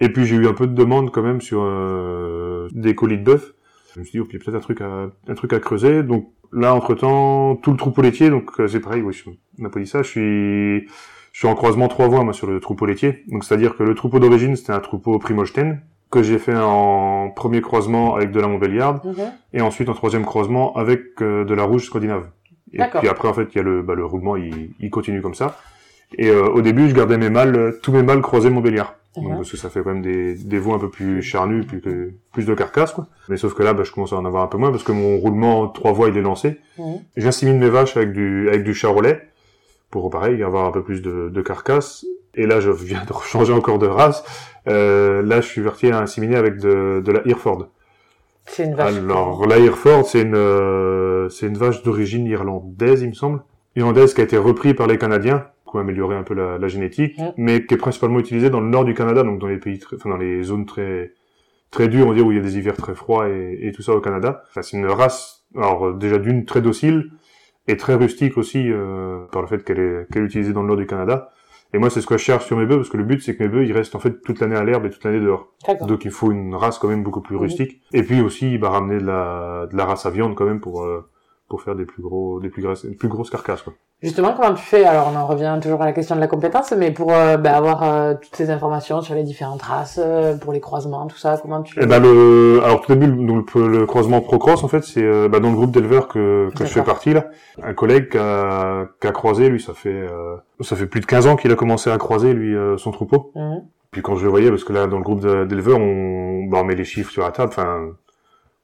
Et puis j'ai eu un peu de demandes quand même sur euh, des colis de bœuf. Je me suis dit, oh, il y a peut-être un truc à un truc à creuser. Donc là, entre temps, tout le troupeau laitier, donc euh, c'est pareil, oui, je- on n'a pas dit ça. Je suis je suis en croisement trois voies moi sur le troupeau laitier. Donc c'est-à-dire que le troupeau d'origine c'était un troupeau Primolstein que j'ai fait en premier croisement avec de la Montbéliarde et ensuite en troisième croisement avec euh, de la rouge scandinave. Et puis après en fait il y a le bah, le roulement il, il continue comme ça. Et euh, au début je gardais mes mâles tous mes mâles croisés Montbéliard. Donc Mhm. parce que ça fait quand même des des veaux un peu plus charnus plus que plus de carcasse quoi. Mais sauf que là bah, je commence à en avoir un peu moins parce que mon roulement trois voies il est lancé. Mhm. J'insémine mes vaches avec du avec du charolais pour pareil avoir un peu plus de, de carcasse. Et là je viens de changer encore de race. Euh, là je suis verti à inséminer avec de, de la Hereford. C'est une vache. Alors la Hereford c'est une euh, c'est une vache d'origine irlandaise il me semble. Irlandaise qui a été repris par les Canadiens qui ont amélioré un peu la, la génétique, Mhm. mais qui est principalement utilisée dans le nord du Canada, donc dans les pays, très- enfin dans les zones très très dures, on dire où il y a des hivers très froids et, et tout ça au Canada. Enfin, c'est une race, alors déjà d'une très docile et très rustique aussi euh, par le fait qu'elle est qu'elle est utilisée dans le nord du Canada Et moi, c'est ce que je cherche sur mes bœufs, parce que le but, c'est que mes bœufs, ils restent en fait toute l'année à l'herbe et toute l'année dehors. Donc il faut une race quand même beaucoup plus Mhm. rustique. Et puis aussi, bah, ramener de la, de la race à viande quand même pour, euh, pour faire des plus gros, des plus grosses, des plus grosses carcasses, quoi. Justement, comment tu fais? Alors, on en revient toujours à la question de la compétence, mais pour euh, bah, avoir euh, toutes ces informations sur les différentes races, euh, pour les croisements, tout ça, comment tu Et ben le, alors tout début, donc, le, le croisement Procross, en fait, c'est euh, bah, dans le groupe d'éleveurs que, que je fais partie là. Un collègue qui a, qui a croisé, lui, ça fait, euh, ça fait plus de 15 ans qu'il a commencé à croiser lui euh, son troupeau. Mhm. Puis quand je le voyais, parce que là, dans le groupe d'éleveurs, on, bah, on met les chiffres sur la table, enfin,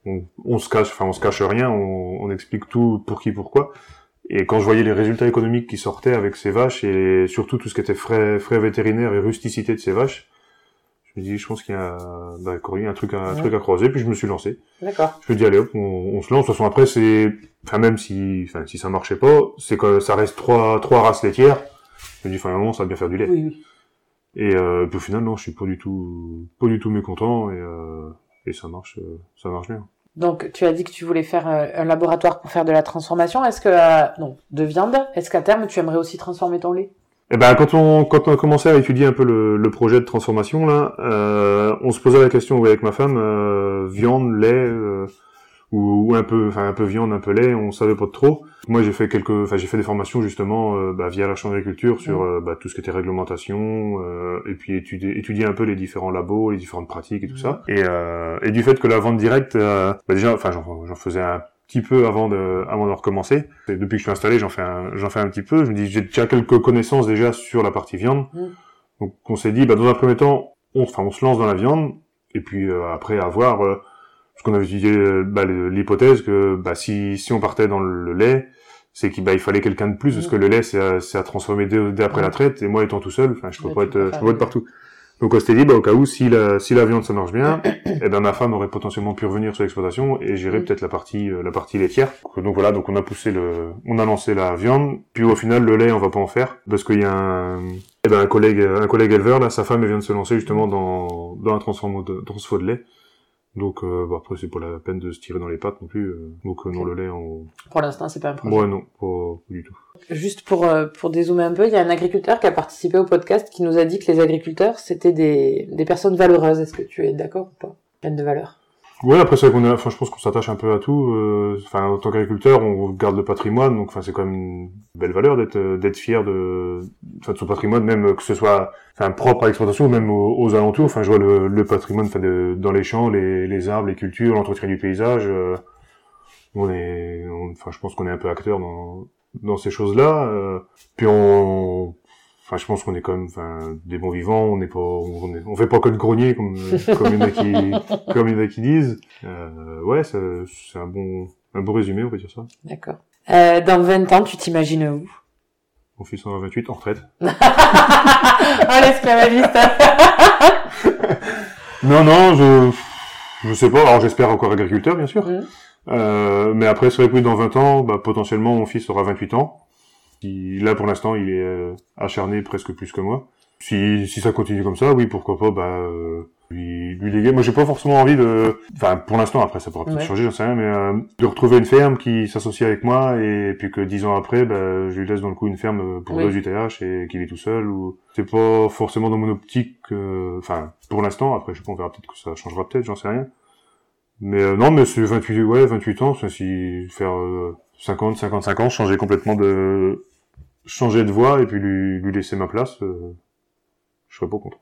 on, on se cache, enfin, on se cache rien, on, on explique tout pour qui, pourquoi. Et quand je voyais les résultats économiques qui sortaient avec ces vaches et surtout tout ce qui était frais, frais vétérinaires et rusticité de ces vaches, je me dis, je pense qu'il y a, bah, y a un truc, à, un Ouais. truc à croiser. Puis je me suis lancé. D'accord. Je me dis, allez hop, on, on se lance. De toute façon, après, c'est, enfin, même si, enfin, si ça marchait pas, c'est que ça reste trois, trois races laitières. Je me dis, un moment, ça va bien faire du lait. Oui, oui. Et euh, puis au final, non, je suis pas du tout, pas du tout mécontent et, euh, et ça marche, euh, ça marche bien. Donc, tu as dit que tu voulais faire euh, un laboratoire pour faire de la transformation. Est-ce que, euh, non, de viande, est-ce qu'à terme, tu aimerais aussi transformer ton lait? Et ben quand on quand on a commencé à étudier un peu le, projet de transformation là, euh, on se posait la question oui, avec ma femme euh, viande, lait ou, ou un peu enfin un peu viande, un peu lait, on savait pas trop. Moi j'ai fait quelques enfin j'ai fait des formations justement euh, bah, via la chambre d'agriculture sur euh, bah, tout ce qui était réglementation euh, et puis étudier étudier un peu les différents labos, les différentes pratiques et tout ça. Et euh, et du fait que la vente directe euh, bah, déjà enfin j'en faisais un petit peu avant de avant de recommencer. Et depuis que je suis installé, j'en fais un, j'en fais un petit peu. Je me dis j'ai déjà quelques connaissances déjà sur la partie viande. Mm. Donc on s'est dit bah dans un premier temps, on enfin on se lance dans la viande et puis euh, après avoir euh, qu'on avait étudié euh, bah, l'hypothèse que bah si si on partait dans le lait, c'est qu'il bah, il fallait quelqu'un de plus parce que le lait c'est à, c'est à transformer dès, dès après la traite et moi étant tout seul, enfin je peux pas être je peux pas être partout. Donc on s'était dit bah au cas où si la si la viande ça marche bien, et ben ma femme aurait potentiellement pu revenir sur l'exploitation et gérer Mm. peut-être la partie euh, la partie laitière. Donc voilà, donc on a poussé le on a lancé la viande, puis au final le lait on va pas en faire parce qu'il y a un eh ben un collègue un collègue éleveur là, sa femme elle vient de se lancer justement dans dans un transfo de transfo de lait. Donc euh, bah, après c'est pas la peine de se tirer dans les pattes non plus. euh. donc euh, non le lait on Pour l'instant, c'est pas un projet. ouais non pas, du tout. Juste pour, euh, pour dézoomer un peu, il y a un agriculteur qui a participé au podcast qui nous a dit que les agriculteurs, c'était des, des personnes valeureuses. Est-ce que tu es d'accord ou pas? Pleines de valeur. Ouais, après c'est qu'on enfin je pense qu'on s'attache un peu à tout. euh, Enfin en tant qu'agriculteur, on garde le patrimoine, donc enfin c'est quand même une belle valeur d'être euh, d'être fier de, de son patrimoine, même que ce soit enfin propre à l'exploitation même aux, alentours. Enfin je vois le, le patrimoine, enfin de- dans les champs, les, les arbres, les cultures, l'entretien du paysage. euh, on est, enfin je pense qu'on est un peu acteur dans dans ces choses-là. euh, puis on Enfin, je pense qu'on est quand même, enfin, des bons vivants. On n'est pas, on, est- on fait pas que de grogner comme, comme il y en a qui, comme il y en a qui disent. Euh, ouais, c'est un bon, un bon résumé, on peut dire ça. D'accord. Euh, dans 20 ans, tu t'imagines où? Mon fils en a 28, en retraite. Oh, l'esclavagiste Non, non, je, je sais pas. Alors, j'espère encore agriculteur, bien sûr. Mhm. Euh, mais après, c'est vrai que dans 20 ans, bah, potentiellement, mon fils aura 28 ans. Il- là, pour l'instant, il est euh, acharné presque plus que moi. Si, si ça continue comme ça, oui, pourquoi pas, bah, euh, lui, lui léguer. Moi, j'ai pas forcément envie de, enfin, pour l'instant, après, ça pourra peut-être Ouais. changer, j'en sais rien, mais euh, de retrouver une ferme qui s'associe avec moi et puis que dix ans après, bah, je lui laisse dans le coup une ferme pour Oui. deux UTH et qu'il est tout seul ou c'est pas forcément dans mon optique, euh, enfin, pour l'instant. Après, je sais pas, on verra peut-être que ça changera peut-être, j'en sais rien. Mais euh, non, mais c'est 28, ouais, 28 ans, c'est si faire euh, 50, 55 ans, changer complètement de, changer de voie et puis lui, lui laisser ma place, euh, je serais pas contre.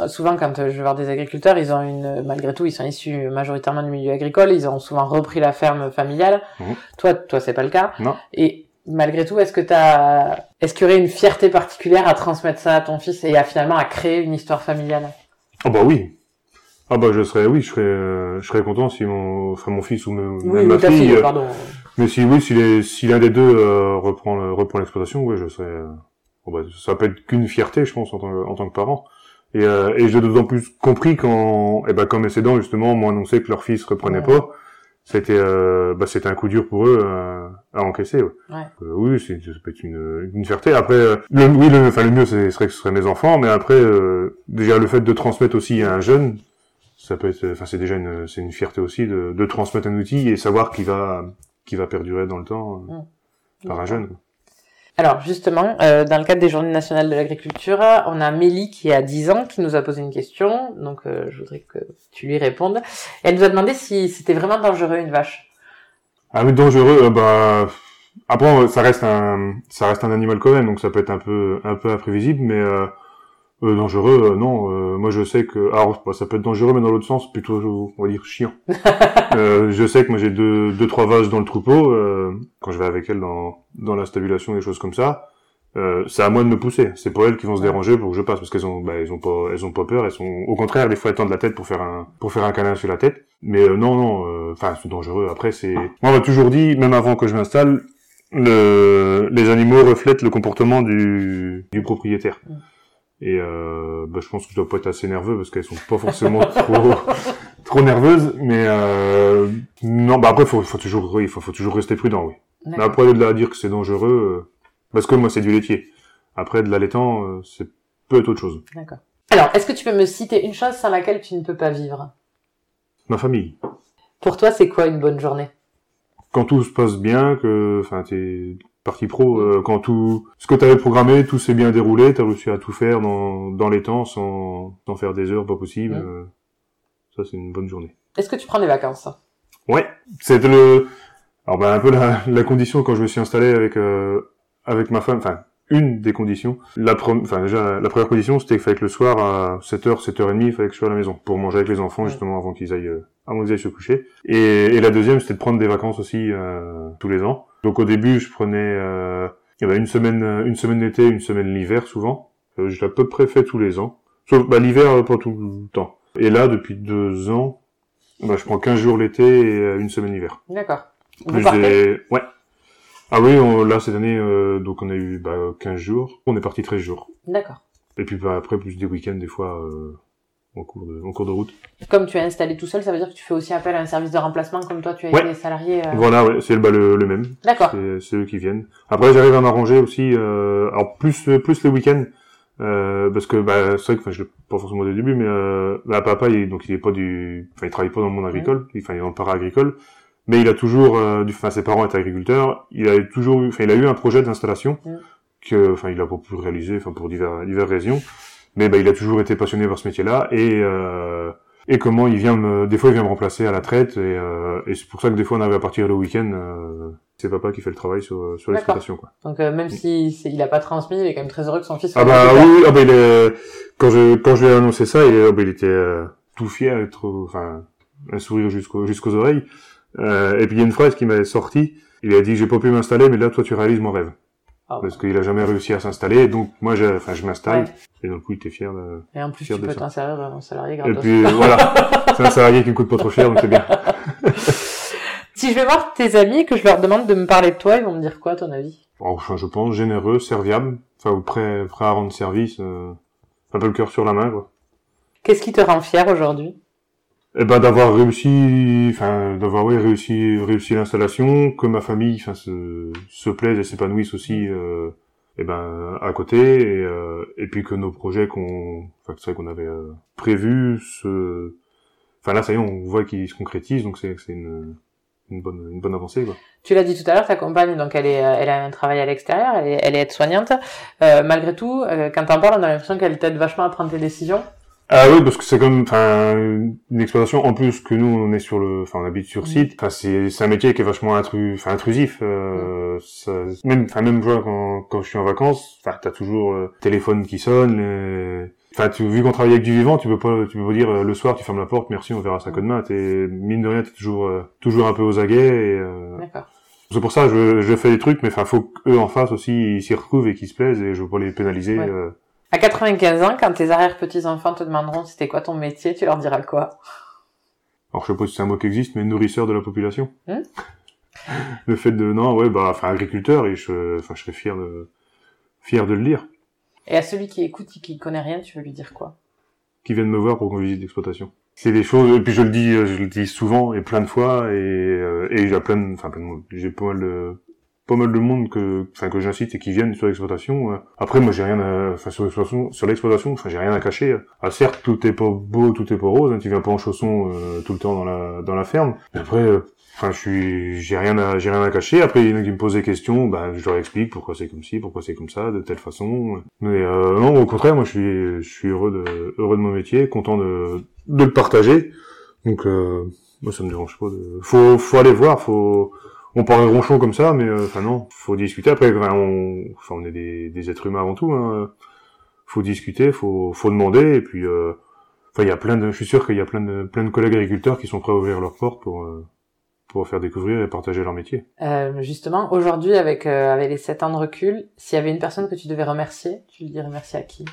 Euh, Souvent, quand euh, je vais voir des agriculteurs, ils ont une, malgré tout, ils sont issus majoritairement du milieu agricole, ils ont souvent repris la ferme familiale. Mhm. Toi, toi, c'est pas le cas. Non. Et malgré tout, est-ce que t'as, est-ce qu'il y aurait une fierté particulière à transmettre ça à ton fils et à finalement à créer une histoire familiale? Ah bah oui. Ah bah je serais, oui, je serais, euh, je serais content si mon, enfin mon fils ou me- même ou ma fille, fille, euh, pardon. mais si oui, si, les, si l'un des deux euh, reprend, le- reprend l'exploitation, oui, je serais, euh, bon bah, ça peut être qu'une fierté, je pense, en tant, en tant que parent. Et, euh, et j'ai d'autant plus compris quand, eh ben, quand mes aidants, justement, m'ont annoncé que leur fils reprenait Ouais. pas. C'était, euh, bah, c'était un coup dur pour eux euh, à encaisser. Ouais. Ouais. Euh, oui, c'est, ça peut être une, une fierté. Après, euh, le, oui, le, enfin, le mieux, c'est, serait que ce serait mes enfants, mais après, euh, déjà le fait de transmettre aussi à un jeune, ça peut être, enfin, c'est déjà une, c'est une fierté aussi de, de transmettre un outil et savoir qu'il va, qu'il va perdurer dans le temps euh, par un jeune. quoi. Alors justement, euh, dans le cadre des Journées nationales de l'agriculture, on a Mélie qui a 10 ans qui nous a posé une question, donc euh, je voudrais que tu lui répondes. Elle nous a demandé si c'était vraiment dangereux une vache. Ah mais dangereux, euh, bah après ça reste un ça reste un animal quand même, donc ça peut être un peu un peu imprévisible, mais euh, euh, dangereux, euh, non. Euh, moi, je sais que, alors, bah, ça peut être dangereux, mais dans l'autre sens, plutôt, on va dire chiant. je sais que moi, j'ai deux, deux, trois vaches dans le troupeau. quand je vais avec elles dans, dans la stabulation, des choses comme ça, c'est à moi de me pousser. C'est pour elles qui vont se déranger pour que je passe, parce qu'elles ont, bah, elles ont pas, elles ont pas peur. Elles sont, au contraire, des fois, elles tendent la tête pour faire un, pour faire un câlin sur la tête. Mais non, non. Enfin, c'est dangereux. Après, c'est. Moi, on m'a toujours dit, même avant que je m'installe, le, les animaux reflètent le comportement du, du propriétaire. Et euh, bah, je pense que je dois pas être assez nerveux parce qu'elles sont pas forcément trop trop nerveuses. Mais euh, non, bah après faut, faut toujours oui, faut, faut toujours rester prudent, oui. Mais après de là à dire que c'est dangereux, euh, parce que moi c'est du laitier. Après de l'allaitant, euh, c'est peut-être autre chose. D'accord. Alors, est-ce que tu peux me citer une chose sans laquelle tu ne peux pas vivre? Ma famille. Pour toi, c'est quoi une bonne journée? Quand tout se passe bien, que enfin t'es partie pro, euh, quand tout ce que tu avais programmé, tout s'est bien déroulé, tu as réussi à tout faire dans, dans les temps sans, sans faire des heures pas possible. Euh, ça, c'est une bonne journée. Est-ce que tu prends des vacances Ouais, c'était le... Alors ben, un peu la, la, condition quand je me suis installé avec euh, avec ma femme, enfin une des conditions. La première, enfin déjà la première condition c'était qu'il fallait que le soir à 7h, 7h30, il fallait que je sois à la maison pour manger avec les enfants justement avant qu'ils aillent avant qu'ils aillent se coucher. Et, et la deuxième c'était de prendre des vacances aussi tous les ans. Donc au début, je prenais euh, y avait une semaine une semaine d'été, une semaine l'hiver souvent. Euh, je l'ai à peu près fait tous les ans. Sauf bah, l'hiver euh, pas tout le temps. Et là, depuis deux ans, bah, je prends 15 jours l'été et euh, une semaine l'hiver. D'accord. Plus des... Ouais. Ah oui, on, là cette année, euh, donc on a eu bah, 15 jours. On est parti 13 jours. D'accord. Et puis bah, après, plus des week-ends des fois en cours de, en cours de route. Comme tu es installé tout seul, ça veut dire que tu fais aussi appel à un service de remplacement comme toi tu as été salarié. Euh... Voilà, ouais, c'est bah, le, le, même. D'accord. C'est eux qui viennent. Après, j'arrive à m'arranger aussi, euh, alors plus plus les week-ends. Euh, parce que bah, c'est vrai que je l'ai pas forcément au début, mais euh, bah, papa il, donc il est pas du, enfin il travaille pas dans le monde agricole, enfin il est dans le para-agricole, mais il a toujours, euh, du, enfin ses parents étaient agriculteurs, il a toujours, enfin il a eu un projet d'installation mm. que, enfin il a pas pu réaliser, enfin pour divers diverses raisons, mais bah, il a toujours été passionné par ce métier-là et euh, et comment il vient me, des fois il vient me remplacer à la traite et, euh, et c'est pour ça que des fois on arrive à partir le week-end. Euh, c'est papa qui fait le travail sur, sur l'exploitation quoi. Donc euh, même si il a pas transmis, il est quand même très heureux que son fils. Soit ah bah oui, ah bah il est, quand je quand je lui ai annoncé ça, il, oh, bah, il était euh, tout fier, trop, enfin un sourire jusqu'aux jusqu'aux oreilles. Euh, et puis il y a une phrase qui m'avait sorti. Il a dit j'ai pas pu m'installer, mais là toi tu réalises mon rêve. Ah, parce qu'il a jamais réussi à s'installer, donc moi, je, enfin, je m'installe, ouais. et donc coup, il était fier de. Et en plus, tu peux t'insérer un salarié grâce Et puis voilà, c'est un salarié qui me coûte pas trop cher, donc c'est bien. si je vais voir tes amis et que je leur demande de me parler de toi, ils vont me dire quoi, à ton avis? Enfin, je pense généreux, serviable, enfin, prêt, prêt à rendre service, euh, un peu le cœur sur la main, quoi. Qu'est-ce qui te rend fier aujourd'hui? Eh ben d'avoir réussi enfin d'avoir oui réussi réussi l'installation que ma famille enfin se se plaise et s'épanouisse aussi euh, eh ben à côté et euh, et puis que nos projets qu'on enfin qu'on avait euh, prévu se enfin là ça y est on voit qu'ils se concrétisent donc c'est c'est une une bonne une bonne avancée quoi. Tu l'as dit tout à l'heure, ta compagne donc elle est elle a un travail à l'extérieur, elle est elle est aide-soignante. Euh, malgré tout, euh, quand t'en parles, on a l'impression qu'elle t'aide vachement à prendre tes décisions. Ah oui, parce que c'est comme, enfin, une exploitation en plus que nous on est sur le, enfin on habite sur site. Enfin c'est c'est un métier qui est vachement intru, enfin intrusif. Euh, ça, même, enfin même vois quand quand je suis en vacances, enfin t'as toujours le téléphone qui sonne. Les... Enfin tu vu qu'on travaille avec du vivant, tu peux pas, tu peux pas dire le soir tu fermes la porte, merci, on verra ça que demain. T'es mine de rien, t'es toujours toujours un peu aux aguets. Et, euh... C'est pour ça je je fais des trucs, mais enfin faut qu'eux en face aussi ils s'y retrouvent et qu'ils se plaisent et je veux pas les pénaliser. Ouais. Euh... À 95 ans, quand tes arrière-petits-enfants te demanderont c'était quoi ton métier, tu leur diras quoi? Alors je sais pas si c'est un mot qui existe, mais nourrisseur de la population. Hum le fait de non, ouais, bah, enfin agriculteur et je, enfin je serais fier de, fier de le dire. Et à celui qui écoute et qui connaît rien, tu veux lui dire quoi? Qui vienne me voir pour qu'on visite l'exploitation. C'est des choses, et puis je le dis, je le dis souvent et plein de fois, et, euh, et j'ai plein, de, enfin j'ai pas mal de, pas mal de monde que enfin que j'incite et qui viennent sur l'exploitation. Après moi j'ai rien à enfin sur l'exploitation sur l'exploitation, enfin j'ai rien à cacher. Ah certes tout est pas beau, tout est pas rose, hein, tu viens pas en chaussons euh, tout le temps dans la dans la ferme. Mais après euh, Enfin, je suis, j'ai rien à, j'ai rien à cacher. Après, il y en a qui me posent des questions, ben, je leur explique pourquoi c'est comme ci, pourquoi c'est comme ça, de telle façon. Mais euh, non, au contraire, moi, je suis, je suis heureux de, heureux de mon métier, content de, de le partager. Donc, euh, moi, ça me dérange pas. De... Faut, faut aller voir, faut. On parle ronchon comme ça, mais euh, enfin non, faut discuter. Après, on, enfin, on est des, des êtres humains avant tout. Hein. Faut discuter, faut, faut demander, et puis. Euh, Enfin, il y a plein de, je suis sûr qu'il y a plein de, plein de collègues agriculteurs qui sont prêts à ouvrir leurs portes pour, euh, pour faire découvrir et partager leur métier. Euh, justement, aujourd'hui, avec, euh, avec les 7 ans de recul, s'il y avait une personne que tu devais remercier, tu lui dirais merci à qui?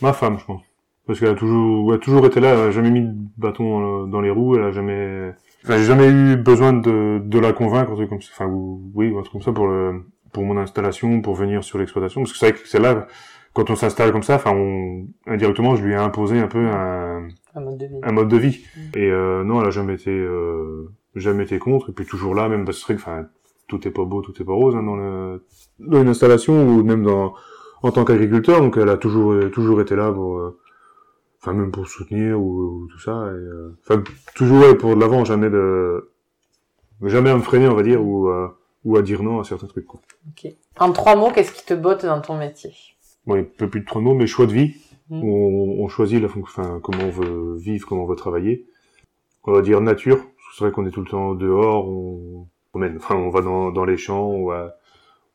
Ma femme, je pense. Parce qu'elle a toujours, elle a toujours été là, elle a jamais mis de bâton dans les roues, elle a jamais, enfin, j'ai jamais eu besoin de, de la convaincre, un truc comme ça, enfin, oui, un truc comme ça pour le, pour mon installation, pour venir sur l'exploitation, parce que c'est vrai que c'est là, quand on s'installe comme ça, enfin, on, indirectement, je lui ai imposé un peu un, Un mode de vie. un mode de vie. Mm. Et euh, non, elle a jamais été, euh, jamais été contre. Et puis toujours là, même parce que c'est vrai que, enfin, tout est pas beau, tout est pas rose hein, dans, le, dans une installation ou même dans en tant qu'agriculteur. Donc elle a toujours toujours été là pour, euh, enfin même pour soutenir ou, ou tout ça. Et, euh, enfin toujours ouais, pour de l'avant, jamais de, jamais à me freiner, on va dire, ou euh, ou à dire non à certains trucs. Quoi. Ok. En trois mots, qu'est-ce qui te botte dans ton métier? Bon, il peut plus de trois mots, mais choix de vie. Mm. On, on choisit la enfin, comment on veut vivre, comment on veut travailler. On va dire nature. C'est vrai qu'on est tout le temps dehors, on, on, mène- enfin, on va dans, dans les champs, on, va-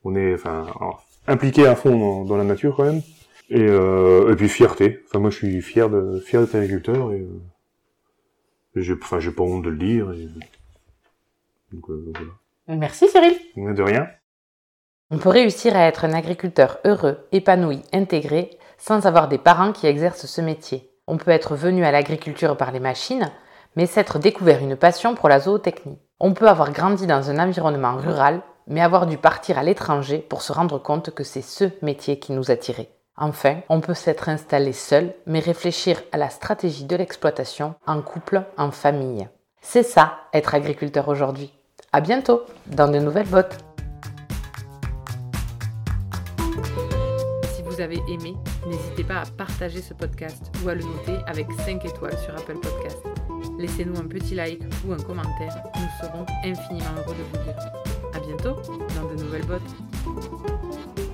on est enfin, alors, impliqué à fond dans, dans la nature quand même. Et, euh, et puis fierté. Enfin, moi, je suis fier de fier d'être agriculteur et, euh, et j'ai, enfin, j'ai pas honte de le dire. Et, donc euh, voilà. Merci Cyril. De rien. On peut réussir à être un agriculteur heureux, épanoui, intégré, sans avoir des parents qui exercent ce métier. On peut être venu à l'agriculture par les machines, mais s'être découvert une passion pour la zootechnie. On peut avoir grandi dans un environnement rural, mais avoir dû partir à l'étranger pour se rendre compte que c'est ce métier qui nous attirait. Enfin, on peut s'être installé seul, mais réfléchir à la stratégie de l'exploitation en couple, en famille. C'est ça, être agriculteur aujourd'hui. À bientôt dans de nouvelles bottes. Si vous avez aimé, n'hésitez pas à partager ce podcast ou à le noter avec 5 étoiles sur Apple Podcast. Laissez-nous un petit like ou un commentaire, nous serons infiniment heureux de vous lire. À bientôt dans de nouvelles bottes.